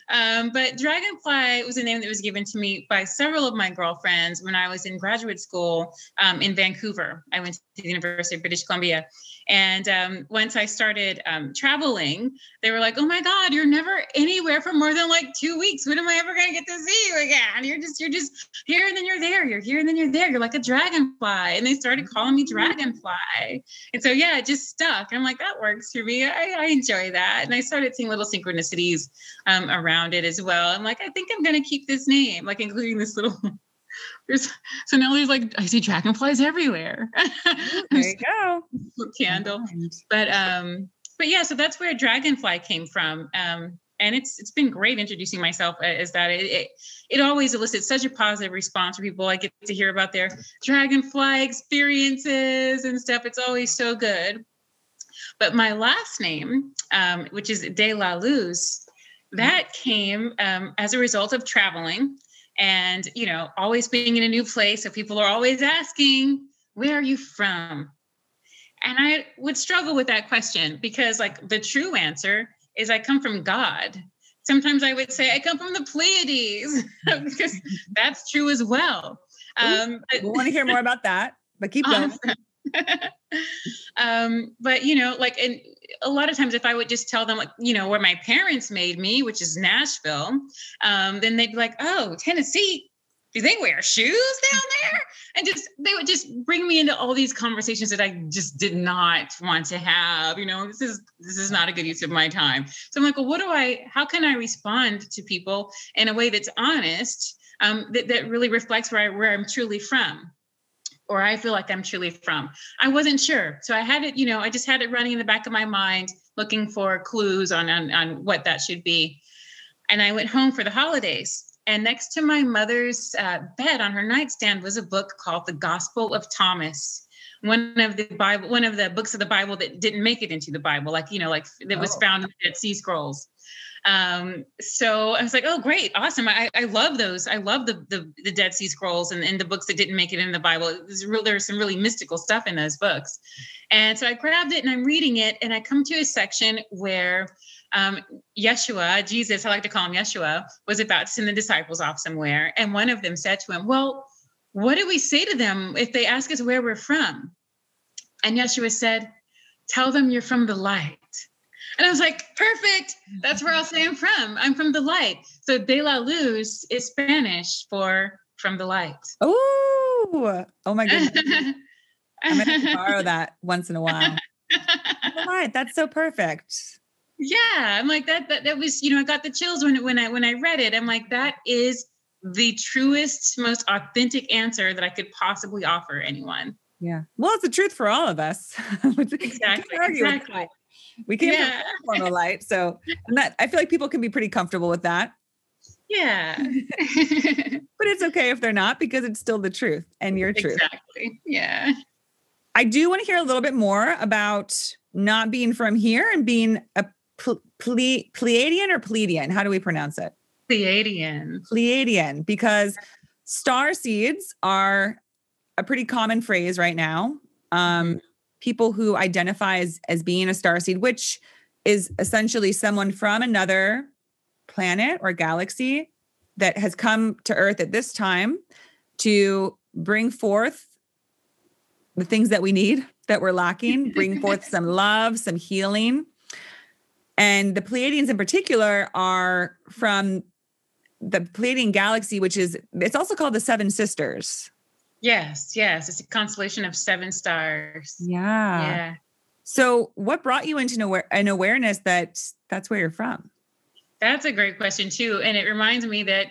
Um, but Dragonfly was a name that was given to me by several of my girlfriends when I was in graduate school um, in Vancouver. I went to the University of British Columbia. And um, once I started um, traveling, they were like, "Oh my God, you're never anywhere for more than like two weeks. When am I ever gonna get to see you again? You're just, you're just here and then you're there. You're here and then you're there. You're like a dragonfly." And they started calling me Dragonfly. And so yeah, it just stuck. I'm like, that works for me. I, I enjoy that. And I started seeing little synchronicities um, around it as well. I'm like, I think I'm gonna keep this name, like including this little there's so now there's like I see dragonflies everywhere. there you go. Candle. But um, but yeah, so that's where dragonfly came from. Um, and it's it's been great introducing myself as that. It, it, it always elicits such a positive response from people. I get to hear about their dragonfly experiences and stuff. It's always so good. But my last name, um, which is De La Luz, that came um, as a result of traveling and you know always being in a new place so people are always asking where are you from and i would struggle with that question because like the true answer is i come from god sometimes I would say I come from the Pleiades because that's true as well. Um, we want to hear more about that, but keep going. um, but you know, like, and a lot of times, if I would just tell them, like, you know, where my parents made me, which is Nashville, um, then they'd be like, "Oh, Tennessee, do they wear shoes down there? And just they would just bring me into all these conversations that I just did not want to have. You know, this is this is not a good use of my time. So I'm like, well, what do I? How can I respond to people in a way that's honest, um, that that really reflects where I where I'm truly from? Or I feel like I'm truly from. I wasn't sure. So I had it, you know, I just had it running in the back of my mind, looking for clues on on, on what that should be. And I went home for the holidays and next to my mother's uh, bed on her nightstand was a book called The Gospel of Thomas. One of the Bible, one of the books of the Bible that didn't make it into the Bible, like you know, like that was oh. found at Sea Scrolls. Um, so I was like, oh, great, awesome. I, I love those. I love the, the, the Dead Sea Scrolls and, and the books that didn't make it in the Bible. There's, real, some really mystical stuff in those books. And so I grabbed it and I'm reading it, and I come to a section where um, Yeshua, Jesus, I like to call him Yeshua, was about to send the disciples off somewhere. And one of them said to him, Well, what do we say to them if they ask us where we're from? And Yeshua said, Tell them you're from the light. And I was like, perfect. That's where I'll say I'm from. I'm from the light. So de la luz is Spanish for from the light. Oh, oh my goodness. I'm gonna borrow that once in a while. All right. That's so perfect yeah i'm like that, that that was you know i got the chills when when i when i read it i'm like that is the truest most authentic answer that i could possibly offer anyone yeah well it's the truth for all of us exactly exactly we can't yeah. on the light so that i feel like people can be pretty comfortable with that yeah but it's okay if they're not because it's still the truth and your truth exactly yeah i do want to hear a little bit more about not being from here and being a Ple- Pleiadian or Pleiadian? How do we pronounce it? Pleiadian. Pleiadian, because star seeds are a pretty common phrase right now. Um, mm-hmm. People who identify as, as being a star seed, which is essentially someone from another planet or galaxy that has come to Earth at this time to bring forth the things that we need that we're lacking, bring forth some love, some healing, and the Pleiadians in particular are from the Pleiadian galaxy, which is it's also called the Seven Sisters. Yes, yes. It's a constellation of seven stars. Yeah. Yeah. So what brought you into an awareness that that's where you're from? That's a great question too. And it reminds me that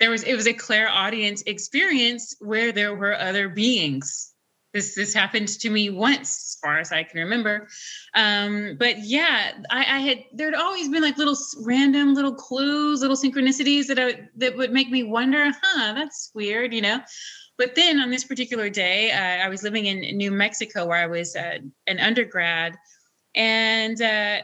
there was it was a clairaudient experience where there were other beings this this happened to me once as far as i can remember um, but yeah I, I had there'd always been like little random little clues little synchronicities that I, that would make me wonder huh that's weird you know but then on this particular day uh, i was living in new mexico where i was uh, an undergrad and uh,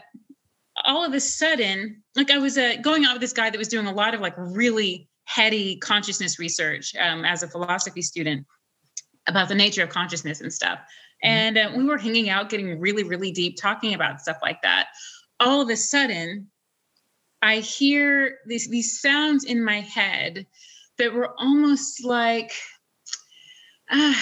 all of a sudden like i was uh, going out with this guy that was doing a lot of like really heady consciousness research um, as a philosophy student about the nature of consciousness and stuff. Mm-hmm. And uh, we were hanging out, getting really, really deep, talking about stuff like that. All of a sudden, I hear these these sounds in my head that were almost like, uh,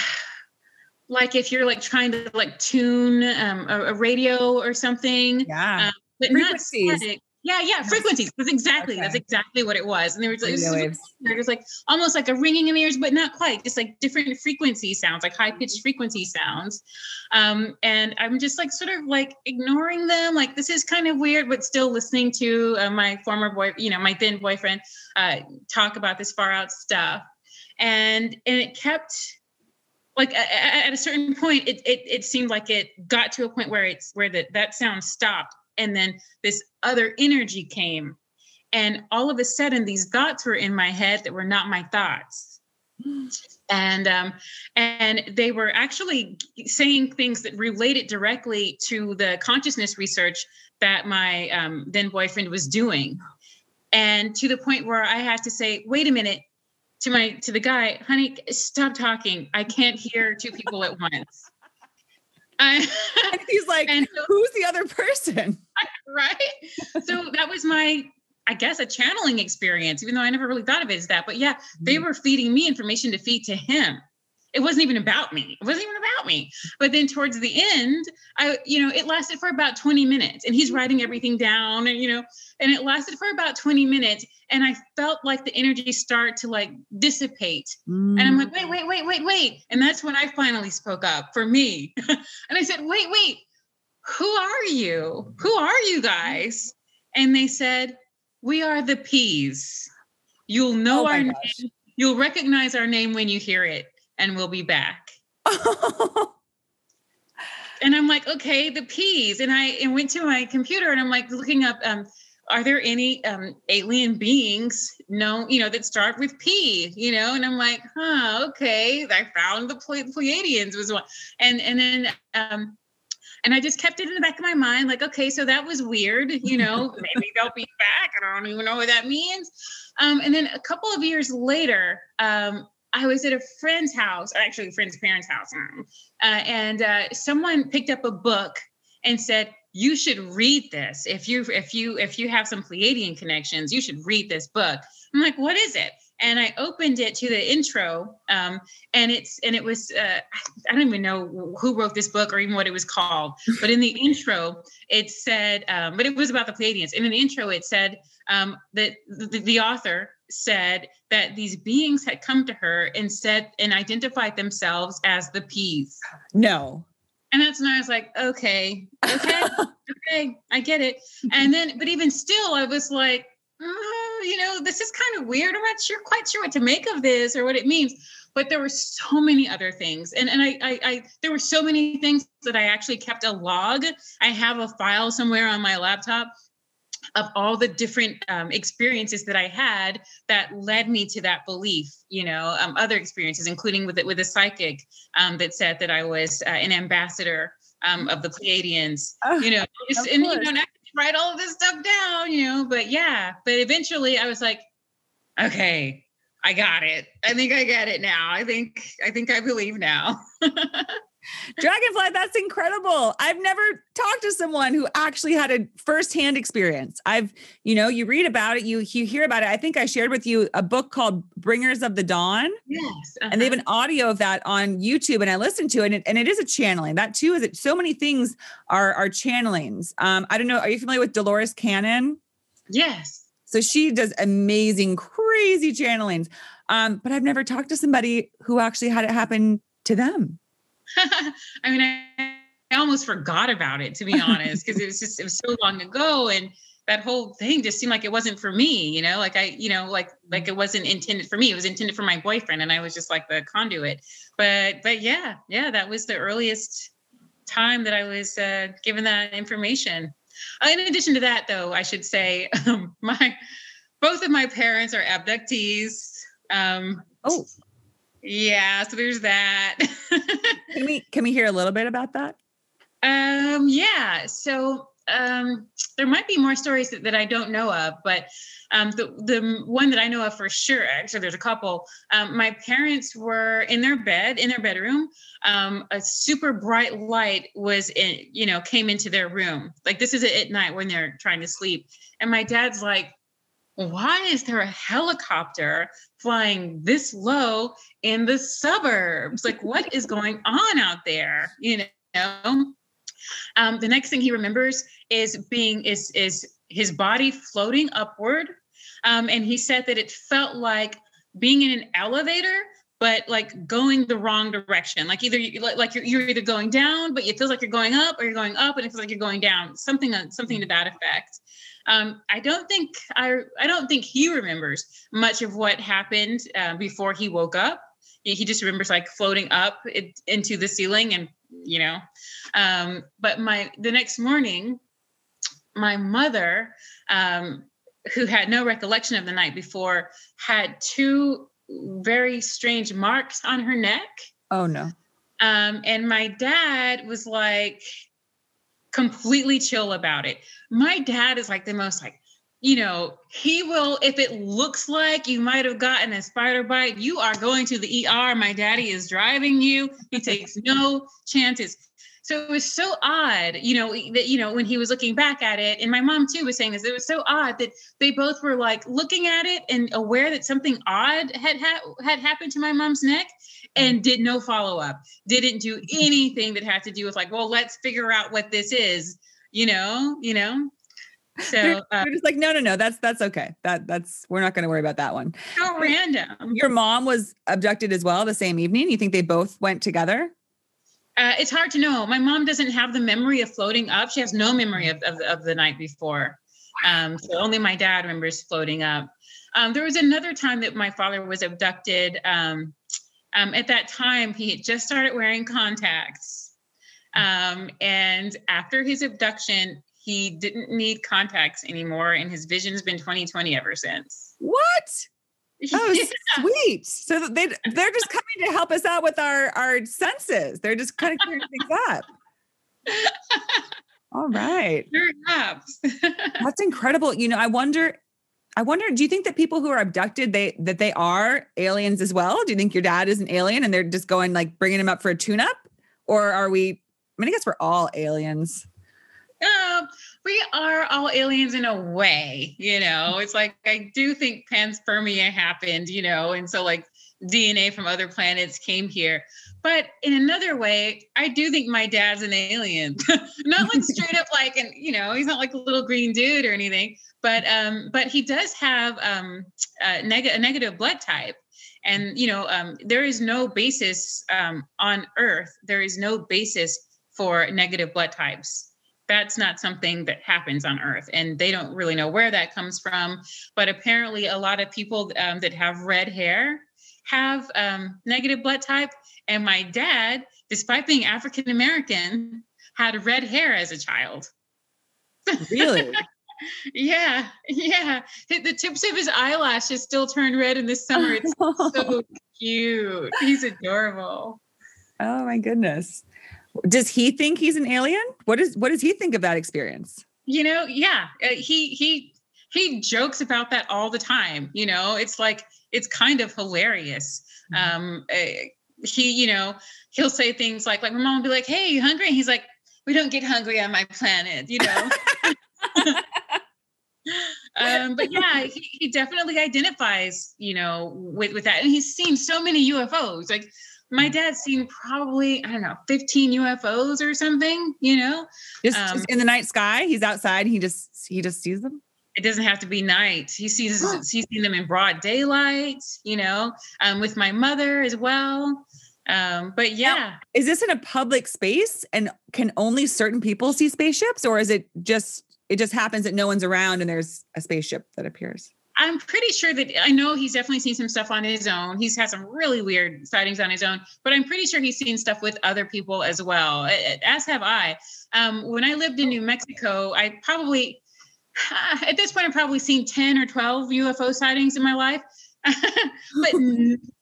like if you're like trying to like tune um, a, a, radio or something. Yeah. Um, but not static, yeah, yeah, frequencies. That's exactly okay. that's exactly what it was. And there was, like, it was like almost like a ringing in the ears, but not quite. Just like different frequency sounds, like high pitched frequency sounds. Um, and I'm just like sort of like ignoring them. Like this is kind of weird, but still listening to uh, my former boy, you know, my then boyfriend, uh, talk about this far out stuff. And and it kept like at, a certain point, it, it it seemed like it got to a point where it's where that that sound stopped and then this other energy came. And all of a sudden these thoughts were in my head that were not my thoughts. And um, and they were actually saying things that related directly to the consciousness research that my um, then boyfriend was doing. And to the point where i had to say wait a minute to my to the guy honey stop talking i can't hear two people at once and he's like, and so, who's the other person? Right. So that was my I guess a channeling experience, even though I never really thought of it as that. But yeah, they mm-hmm. were feeding me information to feed to him it wasn't even about me. It wasn't even about me. But then towards the end, I, you know, it lasted for about 20 minutes and he's writing everything down and, you know, and it lasted for about 20 minutes. And I felt like the energy start to like dissipate. Mm. And I'm like, wait, wait, wait, wait, wait. And that's when I finally spoke up for me. and I said, wait, wait, who are you? Who are you guys? And they said, we are the peas. You'll know oh our gosh. name. You'll recognize our name when you hear it and we'll be back. and I'm like, okay, the peas. And I and went to my computer and I'm like looking up, um, are there any um, alien beings known, you know, that start with P, you know? And I'm like, huh, okay. I found the Pleiadians was one. And and then um, and I just kept it in the back of my mind, like, okay, so that was weird, you know, maybe they'll be back. I don't even know what that means. Um, and then a couple of years later, um, I was at a friend's house, or actually a friend's parents' house, uh, and uh, someone picked up a book and said, "You should read this. If you if you if you have some Pleiadian connections, you should read this book." I'm like, "What is it?" And I opened it to the intro, um, and it's and it was uh, I don't even know who wrote this book or even what it was called, but in the intro it said, um, but it was about the Pleiadians. And in the intro it said um, that the, the author said that these beings had come to her and said and identified themselves as the peas. No. And that's when I was like, okay, okay, okay, I get it. And then, but even still, I was like, oh, you know, this is kind of weird. I'm not sure, quite sure what to make of this or what it means. But there were so many other things, and and I, I, I there were so many things that I actually kept a log. I have a file somewhere on my laptop of all the different um, experiences that I had that led me to that belief. You know, um, other experiences, including with it with a psychic um, that said that I was uh, an ambassador um, of the Pleiadians. Oh, you know, just, and you know, write all of this stuff down. You know, but yeah, but eventually I was like, okay, I got it. I think I get it now. I think I think I believe now. Dragonfly, that's incredible. I've never talked to someone who actually had a firsthand experience. I've, you know, you read about it, you you hear about it. I think I shared with you a book called Bringers of the Dawn. Yes. Uh-huh. And they have an uh-huh. audio of that on YouTube and I listened to it and it, and it is a channeling. That too is it so many things are are channelings. Um I don't know, are you familiar with Dolores Cannon? Yes. So she does amazing crazy channelings. Um but I've never talked to somebody who actually had it happen to them. I mean, I, I almost forgot about it to be honest, because it was just it was so long ago, and that whole thing just seemed like it wasn't for me. You know, like I, you know, like like it wasn't intended for me. It was intended for my boyfriend, and I was just like the conduit. But but yeah, yeah, that was the earliest time that I was uh, given that information. Uh, in addition to that, though, I should say um, my both of my parents are abductees. Um, oh, yeah, so there's that. can we can we hear a little bit about that? Um, yeah. So um, there might be more stories that, that I don't know of, but um, the the one that I know of for sure, actually, there's a couple. Um, my parents were in their bed, in their bedroom. Um, a super bright light was in, you know, came into their room. Like this is at night when they're trying to sleep, and my dad's like, why is there a helicopter flying this low in the suburbs? Like, what is going on out there? You know. Um, the next thing he remembers is being is is his body floating upward, um, and he said that it felt like being in an elevator but like going the wrong direction. Like either you, like you're, you're either going down, but it feels like you're going up, or you're going up and it feels like you're going down. Something something to that effect. Um, I don't think I I don't think he remembers much of what happened uh, before he woke up. He, he just remembers like floating up it, into the ceiling, and you know. Um, but my the next morning, my mother, um, who had no recollection of the night before, had two very strange marks on her neck. Oh no. Um, and my dad was like, completely chill about it. My dad is like the most like, you know, he will, if it looks like you might have gotten a spider bite, you are going to the ER. My daddy is driving you. He takes no chances. So it was so odd, you know, that you know when he was looking back at it, and my mom too was saying this. It was so odd that they both were like looking at it and aware that something odd had ha- had happened to my mom's neck, and did no follow up. Didn't do anything that had to do with like, well, let's figure out what this is. You know, you know. So they're, uh, they're just like, no, no, no, that's that's okay. That that's we're not going to worry about that one. how random. Your mom was abducted as well the same evening. You think they both went together? Uh, it's hard to know. My mom doesn't have the memory of floating up. She has no memory of, of, of the night before. Um, so only my dad remembers floating up. Um, there was another time that my father was abducted. Um, um, at that time, he had just started wearing contacts. Um, and after his abduction, he didn't need contacts anymore, and his vision's been 2020 ever since. What? Oh, Yeah. sweet. So they they're just coming to help us out with our our senses. They're just kind of clearing things up. All right. Perhaps. That's incredible. You know, I wonder I wonder do you think that people who are abducted they that they are aliens as well? Do you think your dad is an alien and they're just going like bringing him up for a tune up or are we I mean, I guess we're all aliens. Um, we are all aliens in a way, you know. It's like I do think panspermia happened, you know, and so like DNA from other planets came here. But in another way, I do think my dad's an alien. not like straight up like and you know, he's not like a little green dude or anything, but um but he does have um a, neg- a negative blood type. And you know, um, there is no basis um, on Earth. There is no basis for negative blood types that's not something that happens on earth and they don't really know where that comes from. But apparently a lot of people um, that have red hair have um, negative blood type and my dad despite being african american had red hair as a child. Really? yeah yeah. The the tips of his eyelashes still turn red in the summer. It's so cute. He's adorable. Oh my goodness. Does he think he's an alien? What is what does he think of that experience? you know yeah uh, he he he jokes about that all the time you know? It's like it's kind of hilarious. Um uh, he you know he'll say things like like my mom will be like hey you hungry? And he's like we don't get hungry on my planet you know? Um but yeah he, he definitely identifies you know with with that. And he's seen so many ufos like my dad's seen probably i don't know 15 ufos or something you know Just, Um, just in the night sky, he's outside, he just he just sees them. it doesn't have to be night. He sees he's seen them in broad daylight, you know, um, with my mother as well. Um, but yeah, Is this in a public space and can only certain people see spaceships or is it just it just happens that no one's around and there's a spaceship that appears? I'm pretty sure that I know he's definitely seen some stuff on his own. He's had some really weird sightings on his own, but I'm pretty sure he's seen stuff with other people as well, as have I. Um, when I lived in New Mexico, I probably, at this point, I've probably seen 10 or 12 UFO sightings in my life. but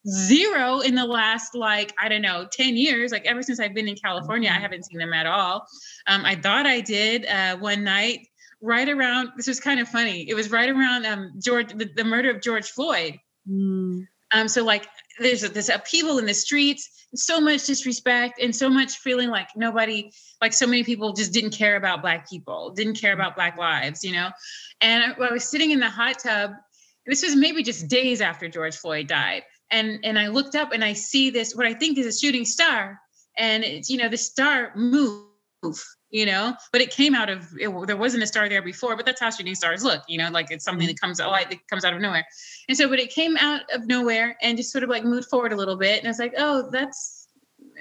zero in the last like i don't know 10 years like ever since i've been in california i haven't seen them at all um, i thought i did uh, one night right around this was kind of funny it was right around um, george the, the murder of george floyd um, so like there's this upheaval in the streets, so much disrespect, and so much feeling like nobody, like so many people just didn't care about black people, didn't care about black lives, you know. And I, I was sitting in the hot tub. This was maybe just days after George Floyd died, and and I looked up and I see this what I think is a shooting star, and it's you know the star move, you know, but it came out of it, there wasn't a star there before, but that's how shooting stars look, you know, like it's something that mm-hmm. comes oh, a light that comes out of nowhere. And so, but it came out of nowhere and just sort of like moved forward a little bit. And I was like, oh, that's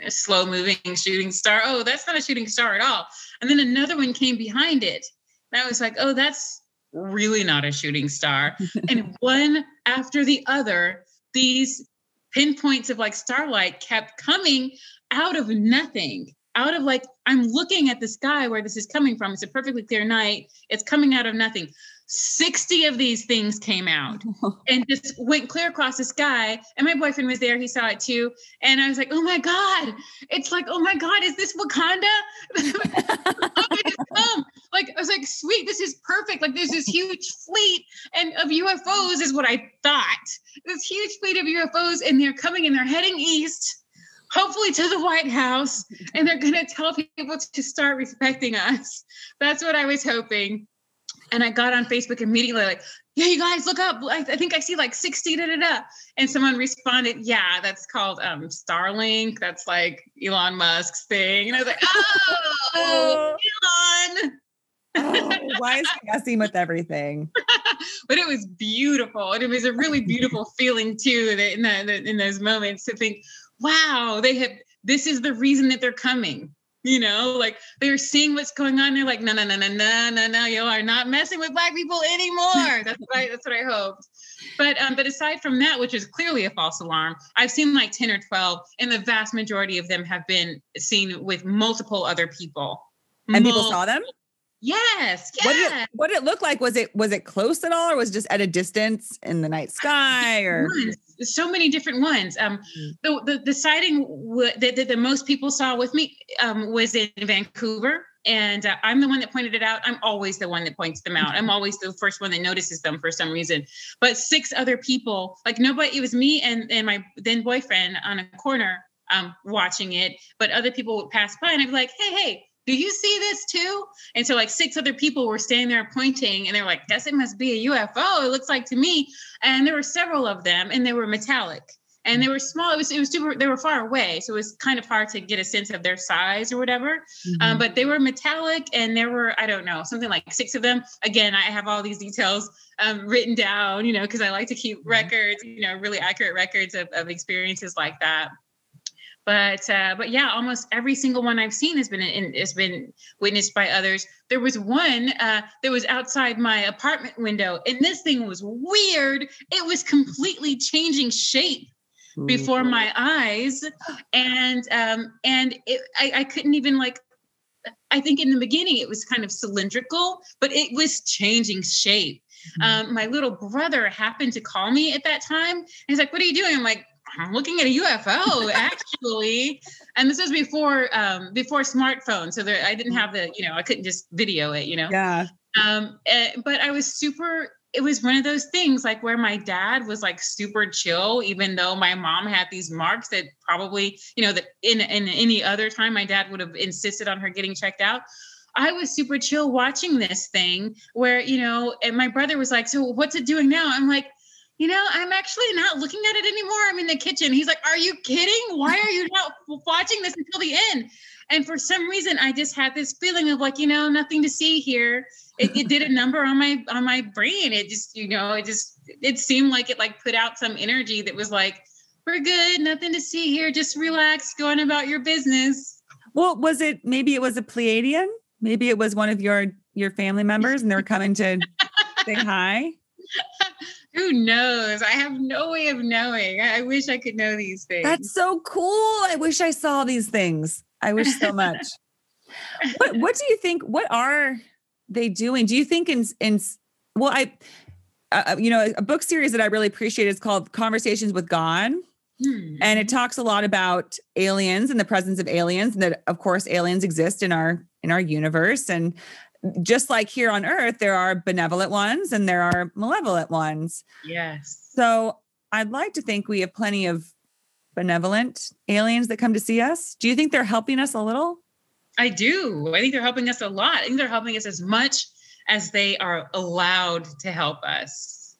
a slow moving shooting star. Oh, that's not a shooting star at all. And then another one came behind it. And I was like, oh, that's really not a shooting star. and one after the other, these pinpoints of like starlight kept coming out of nothing. Out of like, I'm looking at the sky where this is coming from. It's a perfectly clear night. It's coming out of nothing. 60 of these things came out and just went clear across the sky. And my boyfriend was there. He saw it too. And I was like, oh my God. It's like, oh my God, is this Wakanda? oh. Like, I was like, sweet, this is perfect. Like, there's this huge fleet and of UFOs, is what I thought. This huge fleet of UFOs, and they're coming and they're heading east. Hopefully to the White House, and they're going to tell people to start respecting us. That's what I was hoping. And I got on Facebook immediately, like, yeah, you guys look up. I, I think I see like 60, da, da, da. And someone responded, yeah, that's called um, Starlink. That's like Elon Musk's thing. And I was like, oh, Elon. oh, why is he messing with everything? but it was beautiful. And it was a really beautiful feeling too that in, that, in those moments to think, wow, they have, this is the reason that they're coming you know like they're seeing what's going on they're like no no no no no no no you are not messing with black people anymore that's what i that's what i hoped but um but aside from that which is clearly a false alarm i've seen like 10 or 12 and the vast majority of them have been seen with multiple other people and people saw them Yes. What did, it, what did it look like? Was it was it close at all, or was it just at a distance in the night sky? Or so many different ones. Um, mm. the, the the sighting w- that, that the most people saw with me um, was in Vancouver, and uh, I'm the one that pointed it out. I'm always the one that points them out. I'm always the first one that notices them for some reason. But six other people, like nobody, it was me and and my then boyfriend on a corner um, watching it. But other people would pass by, and I'd be like, "Hey, hey." Do you see this too? And so like six other people were standing there pointing and they're like, guess it must be a UFO. It looks like to me. And there were several of them and they were metallic and they were small. It was, it was super, they were far away. So it was kind of hard to get a sense of their size or whatever. Mm-hmm. Um, but they were metallic and there were, I don't know, something like six of them. Again, I have all these details um, written down, you know, because I like to keep mm-hmm. records, you know, really accurate records of, of experiences like that but uh, but yeah, almost every single one I've seen has been in, has been witnessed by others. There was one uh, that was outside my apartment window, and this thing was weird. It was completely changing shape before mm-hmm. my eyes, and um, and it, I, I couldn't even like. I think in the beginning it was kind of cylindrical, but it was changing shape. Mm-hmm. Um, my little brother happened to call me at that time. And he's like, "What are you doing?" I'm like, I'm looking at a UFO actually. and this was before um before smartphones. So there I didn't have the, you know, I couldn't just video it, you know. Yeah. Um uh, but I was super it was one of those things like where my dad was like super chill even though my mom had these marks that probably, you know, that in in any other time my dad would have insisted on her getting checked out. I was super chill watching this thing where, you know, and my brother was like, So what's it doing now? I'm like, you know, I'm actually not looking at it anymore. I'm in the kitchen. He's like, Are you kidding? Why are you not watching this until the end? And for some reason, I just had this feeling of like, you know, nothing to see here. It, it did a number on my on my brain. It just, you know, it just it seemed like it like put out some energy that was like, we're good, nothing to see here. Just relax, going about your business. Well, was it maybe it was a Pleiadian? Maybe it was one of your your family members and they were coming to say hi. Who knows? I have no way of knowing. I wish I could know these things. That's so cool. I wish I saw these things. I wish so much. what what do you think what are they doing? Do you think in in well I uh, uh you know a book series that I really appreciate is called Conversations with God. Hmm. And it talks a lot about aliens and the presence of aliens and that of course aliens exist in our in our universe and just like here on earth, there are benevolent ones and there are malevolent ones. Yes. So I'd like to think we have plenty of benevolent aliens that come to see us. Do you think they're helping us a little? I do. I think they're helping us a lot. I think they're helping us as much as they are allowed to help us.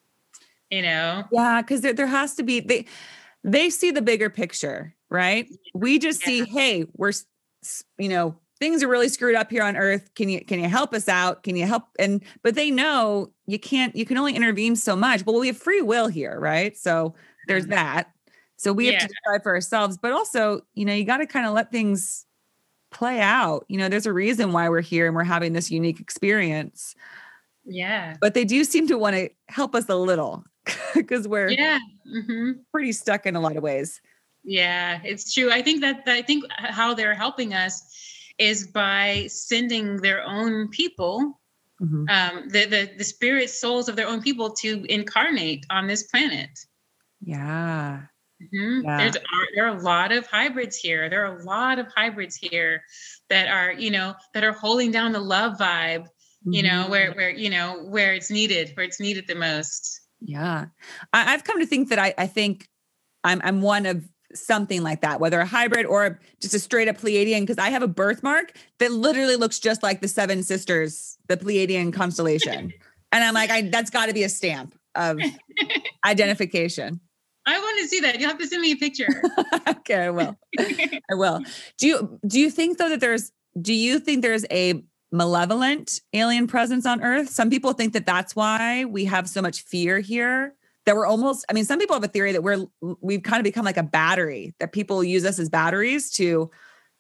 You know? Yeah, because there, there has to be they they see the bigger picture, right? We just yeah. see, hey, we're you know, things are really screwed up here on earth. Can you can you help us out? Can you help? And but they know you can't you can only intervene so much but we have free will here right? So there's mm-hmm. that. So we have to decide for ourselves but also you know you got to kind of let things play out. You know there's a reason why we're here and we're having this unique experience. Yeah. But they do seem to want to help us a little because we're yeah mm-hmm. pretty stuck in a lot of ways. Yeah it's true. I think that i think how they're helping us is by sending their own people, mm-hmm. um, the, the the spirit souls of their own people to incarnate on this planet. Yeah. Mm-hmm. yeah. There's there are a lot of hybrids here. There are a lot of hybrids here that are, you know, that are holding down the love vibe, you know, mm-hmm. where where you know where it's needed, where it's needed the most. Yeah, I, have come to think that I I think I'm I'm one of something like that, whether a hybrid or just a straight up Pleiadian, because I have a birthmark that literally looks just like the Seven Sisters, the Pleiadian constellation. and I'm like, I, that's got to be a stamp of identification. I want to see that. You'll have to send me a picture. okay, I will. I will. Do you do you think though that there's do you think there's a malevolent alien presence on Earth? Some people think that that's why we have so much fear here. That we're almost. I mean, some people have a theory that we're we've kind of become like a battery. That people use us as batteries to,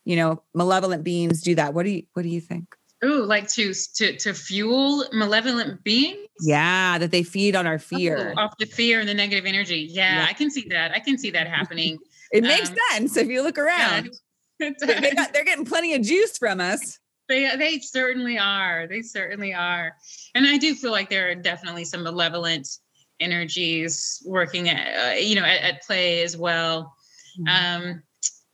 you know, malevolent beings do that. What do you What do you think? Ooh, like to to to fuel malevolent beings. Yeah, that they feed on our fear, oh, off the fear and the negative energy. Yeah, yeah, I can see that. I can see that happening. it makes um, sense if you look around. Yeah, they got, they're getting plenty of juice from us. They they certainly are. They certainly are. And I do feel like there are definitely some malevolent energies working at uh, you know at, at, play as well. Mm-hmm. Um,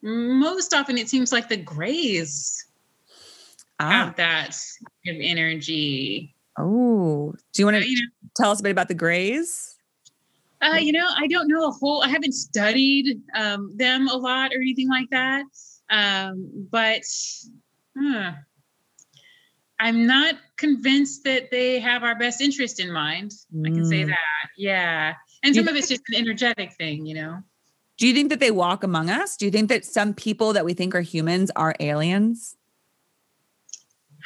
most often it seems like the grays ah. have that kind of energy. Oh, do you want to you know, tell us a bit about the Greys? Uh, you know, I don't know a whole. I haven't studied um, them a lot or anything like that. Um, but huh, I'm not convinced that they have our best interest in mind. Mm. I can say mm. that. Yeah, and some of it's just an energetic thing, you know. Do you think that they walk among us? Do you think that some people that we think are humans are aliens?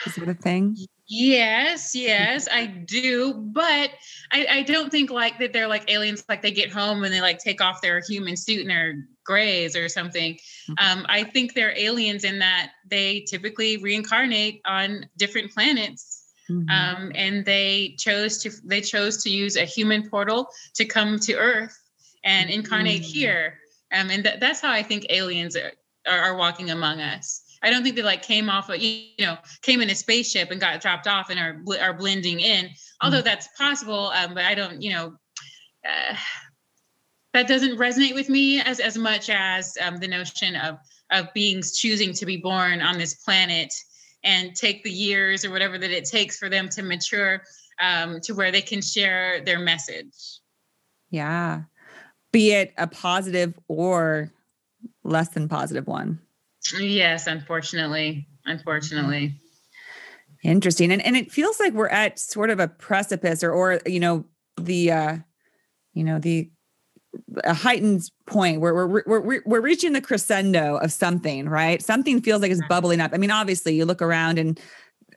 Is that a thing? Yes, yes, I do. But I, I don't think like that they're like aliens, like they get home and they like take off their human suit and their grays or something. Mm-hmm. Um, I think they're aliens in that they typically reincarnate on different planets. Mm-hmm. Um, and they chose to they chose to use a human portal to come to Earth and incarnate mm-hmm. here. Um, and th- that's how I think aliens are, are, are walking among us. I don't think they like came off of you know came in a spaceship and got dropped off and are are blending in. Although mm. that's possible, um, but I don't you know. Uh, that doesn't resonate with me as as much as um, the notion of of beings choosing to be born on this planet and take the years or whatever that it takes for them to mature um, to where they can share their message. Yeah, be it a positive or less than positive one. Yes, unfortunately. Unfortunately. Interesting. And and it feels like we're at sort of a precipice or or you know the uh you know the a heightened point where we're, we're we're reaching the crescendo of something, right? Something feels like it's bubbling up. I mean, obviously, you look around and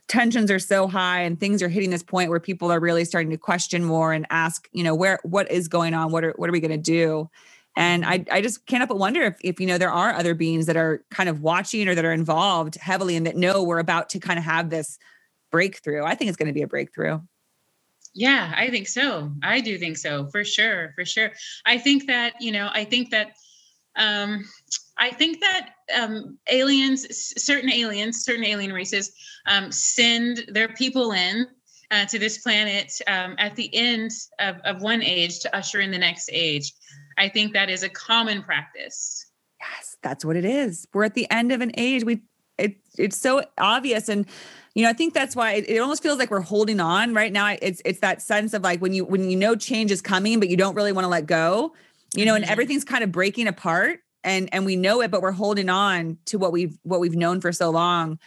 tensions are so high and things are hitting this point where people are really starting to question more and ask, you know, where what is going on? What are what are we going to do? And I, I just can't help but wonder if, if, you know, there are other beings that are kind of watching or that are involved heavily and that know we're about to kind of have this breakthrough. I think it's going to be a breakthrough. Yeah, I think so. I do think so for sure. For sure. I think that, you know, I think that, um, I think that um, aliens, certain aliens, certain alien races, um, send their people in uh, to this planet um, at the end of, of one age to usher in the next age. I think that is a common practice. Yes, that's what it is. We're at the end of an age. We it it's so obvious and you know, I think that's why it, it almost feels like we're holding on right now. It's it's that sense of like when you when you know change is coming, but you don't really want to let go, you know, mm-hmm. and everything's kind of breaking apart and and we know it, but we're holding on to what we've what we've known for so long.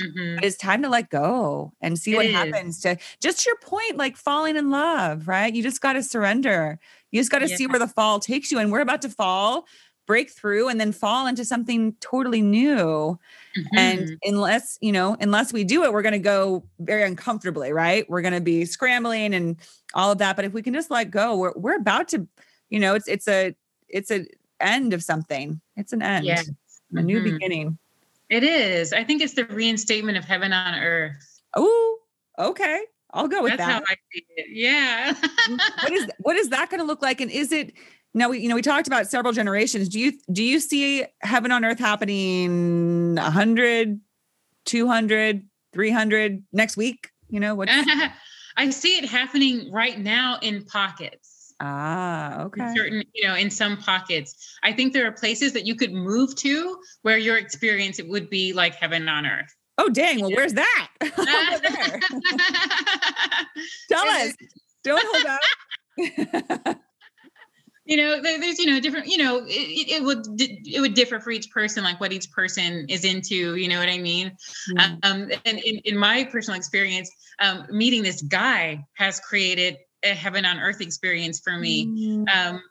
Mm-hmm. It's time to let go and see it what is. happens to just your point, like falling in love, right? You just got to surrender. You just got to yeah. see where the fall takes you. And we're about to fall, break through, and then fall into something totally new. Mm-hmm. And unless, you know, unless we do it, we're going to go very uncomfortably, right? We're going to be scrambling and all of that. But if we can just let go, we're, we're about to, you know, it's, it's a, it's a end of something. It's an end, yes. a mm-hmm. new beginning. It is. I think it's the reinstatement of heaven on earth. Oh, okay. I'll go with That's that. how I see it. Yeah. what is what is that going to look like? And is it now we you know we talked about several generations. Do you do you see heaven on earth happening 100, 200, 300 next week? You know what? I see it happening right now in pockets. Ah, okay. In certain, you know, in some pockets. I think there are places that you could move to where your experience it would be like heaven on earth. Oh, dang. Well, where's that? Tell us. Don't hold out. you know there's you know different you know it, it, would it would differ for each person like what each person is into you know what i mean mm-hmm. um and in, in my personal experience um meeting this guy has created a heaven on earth experience for me mm-hmm. um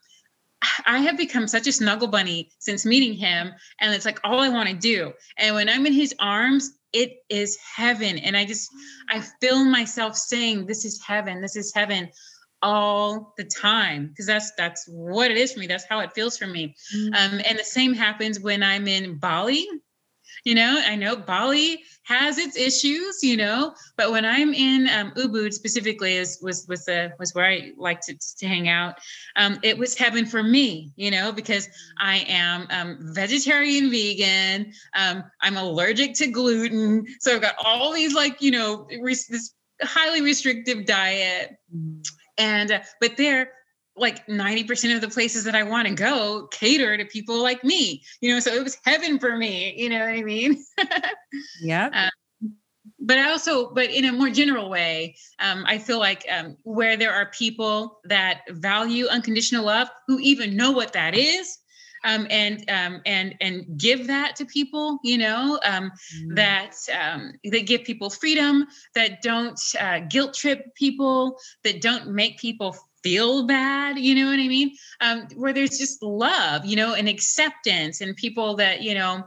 I have become such a snuggle bunny since meeting him. And it's like all I want to do. And when I'm in his arms, it is heaven. And I just, I feel myself saying, This is heaven. This is heaven all the time because that's that's what it is for me that's how it feels for me mm-hmm. um, and the same happens when i'm in bali you know i know bali has its issues you know but when i'm in um, ubud specifically is was was the was where i like to, to hang out um, it was heaven for me you know because i am um, vegetarian vegan um, i'm allergic to gluten. So i've got all these like you know res- this highly restrictive diet. Mm-hmm. And uh, but they're like 90% of the places that I want to go cater to people like me, you know, so it was heaven for me, you know what I mean? yeah. Um, but I also, but in a more general way, um, I feel like um, where there are people that value unconditional love, who even know what that is, um, and um, and and give that to people you know um, mm. that um, they give people freedom that don't uh, guilt trip people that don't make people feel bad you know what i mean um, where there's just love you know and acceptance and people that you know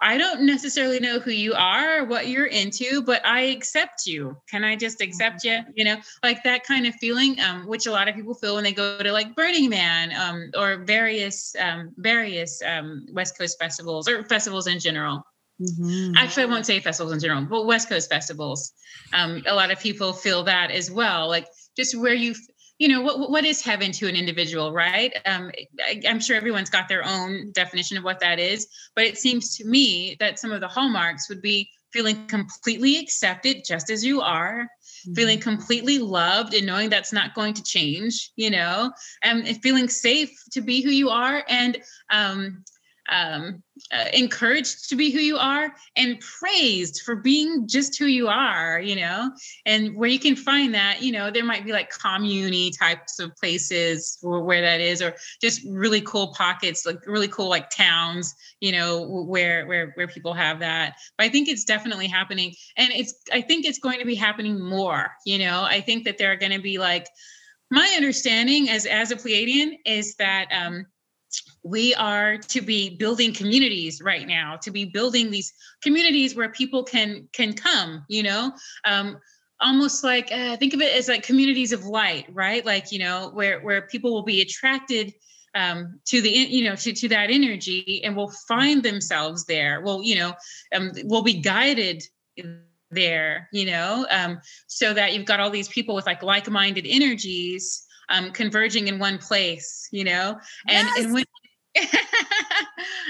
I don't necessarily know who you are, or what you're into, but I accept you. Can I just accept you? You know, like that kind of feeling, um, which a lot of people feel when they go to like Burning Man um, or various um, various um, West Coast festivals or festivals in general. Mm-hmm. Actually, I won't say festivals in general, but West Coast festivals. Um, a lot of people feel that as well, like just where you you know what what is heaven to an individual right um, I, i'm sure everyone's got their own definition of what that is but it seems to me that some of the hallmarks would be feeling completely accepted just as you are mm-hmm. feeling completely loved and knowing that's not going to change you know and feeling safe to be who you are and um, um, uh, encouraged to be who you are and praised for being just who you are, you know, and where you can find that, you know, there might be like commune types of places where, where that is, or just really cool pockets, like really cool like towns, you know, where where where people have that. But I think it's definitely happening, and it's I think it's going to be happening more. You know, I think that there are going to be like my understanding as as a Pleiadian is that um, we are to be building communities right now to be building these communities where people can can come you know? Um, almost like uh, think of it as like communities of light right? Like you know where where people will be attracted um, to the you know to, to that energy and will find themselves there. Will you know um, will be guided there you know? Um, so that you've got all these people with like like-minded energies um, converging in one place, you know, and yes. and when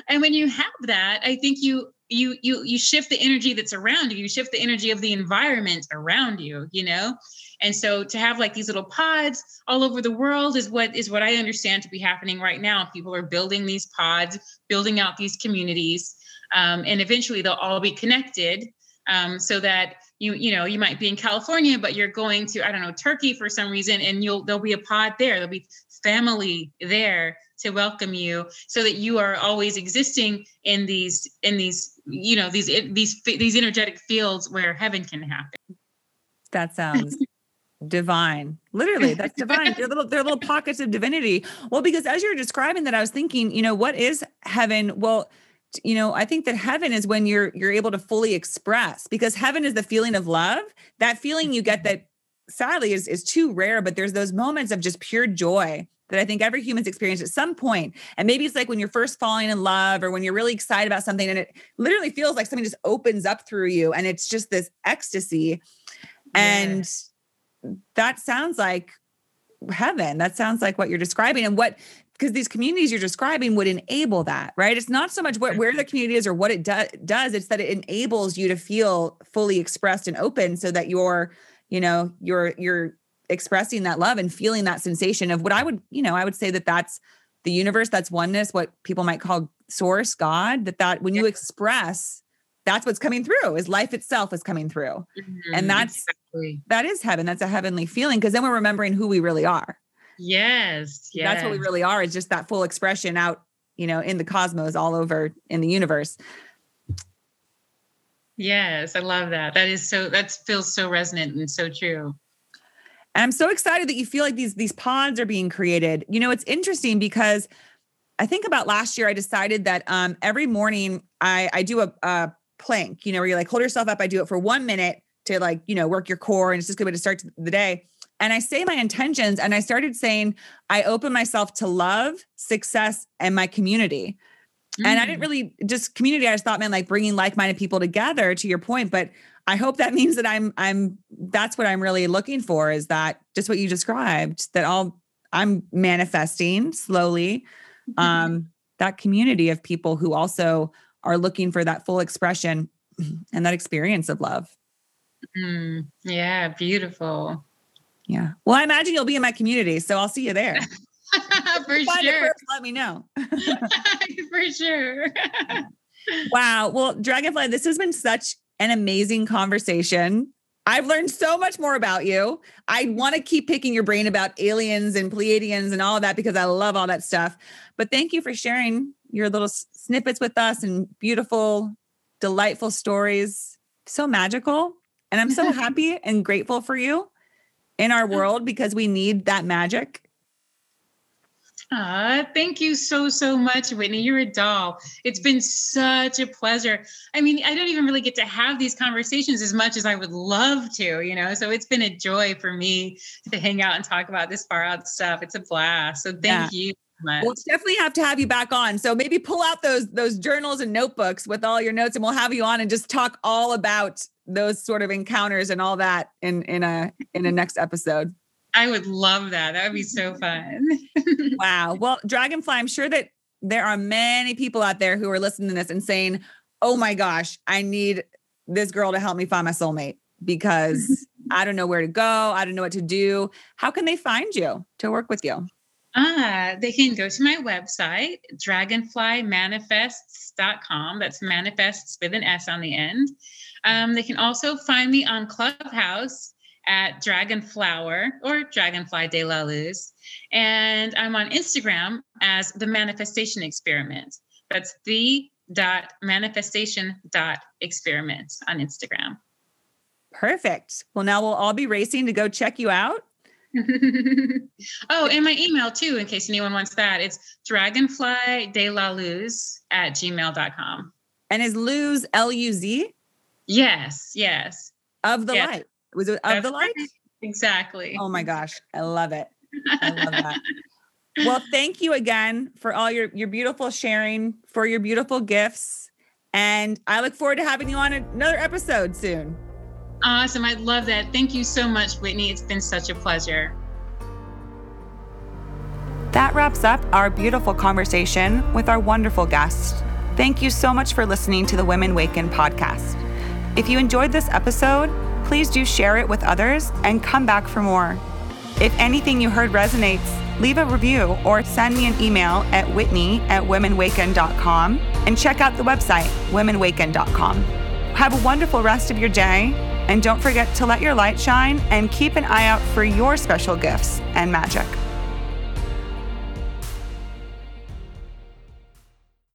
and when you have that, I think you you you you shift the energy that's around you. You shift the energy of the environment around you, you know. And so to have like these little pods all over the world is what is what I understand to be happening right now. People are building these pods, building out these communities, um, and eventually they'll all be connected um, so that you you know you might be in California, but you're going to I don't know Turkey for some reason, and you'll there'll be a pod there. There'll be family there to welcome you, so that you are always existing in these in these you know these these these energetic fields where heaven can happen. That sounds divine literally that's divine they're little they're little pockets of divinity well because as you're describing that i was thinking you know what is heaven well you know i think that heaven is when you're you're able to fully express because heaven is the feeling of love that feeling you get mm-hmm. that sadly is is too rare but there's those moments of just pure joy that I think every human's experienced at some point. And maybe it's like when you're first falling in love or when you're really excited about something and it literally feels like something just opens up through you and it's just this ecstasy. And that sounds like heaven. That sounds like what you're describing. And what because these communities you're describing would enable that, right? It's not so much what, where the community is or what it do, does, it's that it enables you to feel fully expressed and open so that you're, you know, you're you're expressing that love and feeling that sensation of what I would, you know, I would say that that's the universe, that's oneness, what people might call source, God, that that when you express that's what's coming through is life itself is coming through. Mm-hmm, and that's exactly. that is heaven. That's a heavenly feeling because then we're remembering who we really are Yes, yes. That's what we really are, It's just that full expression out, you know, in the cosmos, all over in the universe. Yes, I love that. That is so that feels so resonant and so true. And I'm so excited that you feel like these these pods are being created. You know, it's interesting because I think about last year I decided that um every morning I I do a, a plank, you know, where you like hold yourself up. I do it for one minute to like, you know, work your core and it's just a good way to start the day. And I say my intentions and I started saying, I open myself to love, success, and my community. And I didn't mm. really just community. I just thought, man, like bringing like-minded people together. To your point, but I hope that means that I'm I'm that's what I'm really looking for. Is that just what you described? That all I'm manifesting slowly. Um, that community of people who also are looking for that full expression and that experience of love. Mm, yeah, beautiful. Yeah. Well, I imagine you'll be in my community, so I'll see you there. For sure. First, let me know. For sure. wow. Well, Dragonfly, this has been such an amazing conversation. I've learned so much more about you. I want to keep picking your brain about aliens and Pleiadians and all of that because I love all that stuff. But thank you for sharing your little snippets with us and beautiful, delightful stories. So magical. And I'm so happy and grateful for you in our world because we need that magic Ah, thank you so, so much, Whitney. You're a doll. It's been such a pleasure. I mean, I don't even really get to have these conversations as much as I would love to, you know? So it's been a joy for me to hang out and talk about this far out stuff. It's a blast. So thank yeah. you. Much. We'll definitely have to have you back on. So maybe pull out those those journals and notebooks with all your notes, and we'll have you on and just talk all about those sort of encounters and all that in in a in a next episode. I would love that. That would be so fun. wow. Well, Dragonfly, I'm sure that there are many people out there who are listening to this and saying, oh my gosh, I need this girl to help me find my soulmate because I don't know where to go. I don't know what to do. How can they find you to work with you? Ah, they can go to my website, dragonflymanifests.com. That's manifests with an S on the end. Um, they can also find me on Clubhouse at Dragonflower or Dragonfly de la Luz. And I'm on Instagram as the Manifestation Experiment. That's the dot manifestation dot experiment on Instagram. Perfect. Well, now we'll all be racing to go check you out. oh, and my email too, in case anyone wants that. It's dragonfly de la luz at gmail.com. And is luz L U Z? Yes, yes. Of the yes. light. Was it of the light? Exactly. Oh my gosh. I love it. I love that. well, thank you again for all your your beautiful sharing, for your beautiful gifts. And I look forward to having you on another episode soon. Awesome. I love that. Thank you so much, Whitney. It's been such a pleasure. That wraps up our beautiful conversation with our wonderful guest. Thank you so much for listening to the Women Waken podcast. If you enjoyed this episode, please do share it with others and come back for more. If anything you heard resonates, leave a review or send me an email at whitney at womenwaken.com and check out the website, womenwaken.com. Have a wonderful rest of your day, and don't forget to let your light shine and keep an eye out for your special gifts and magic.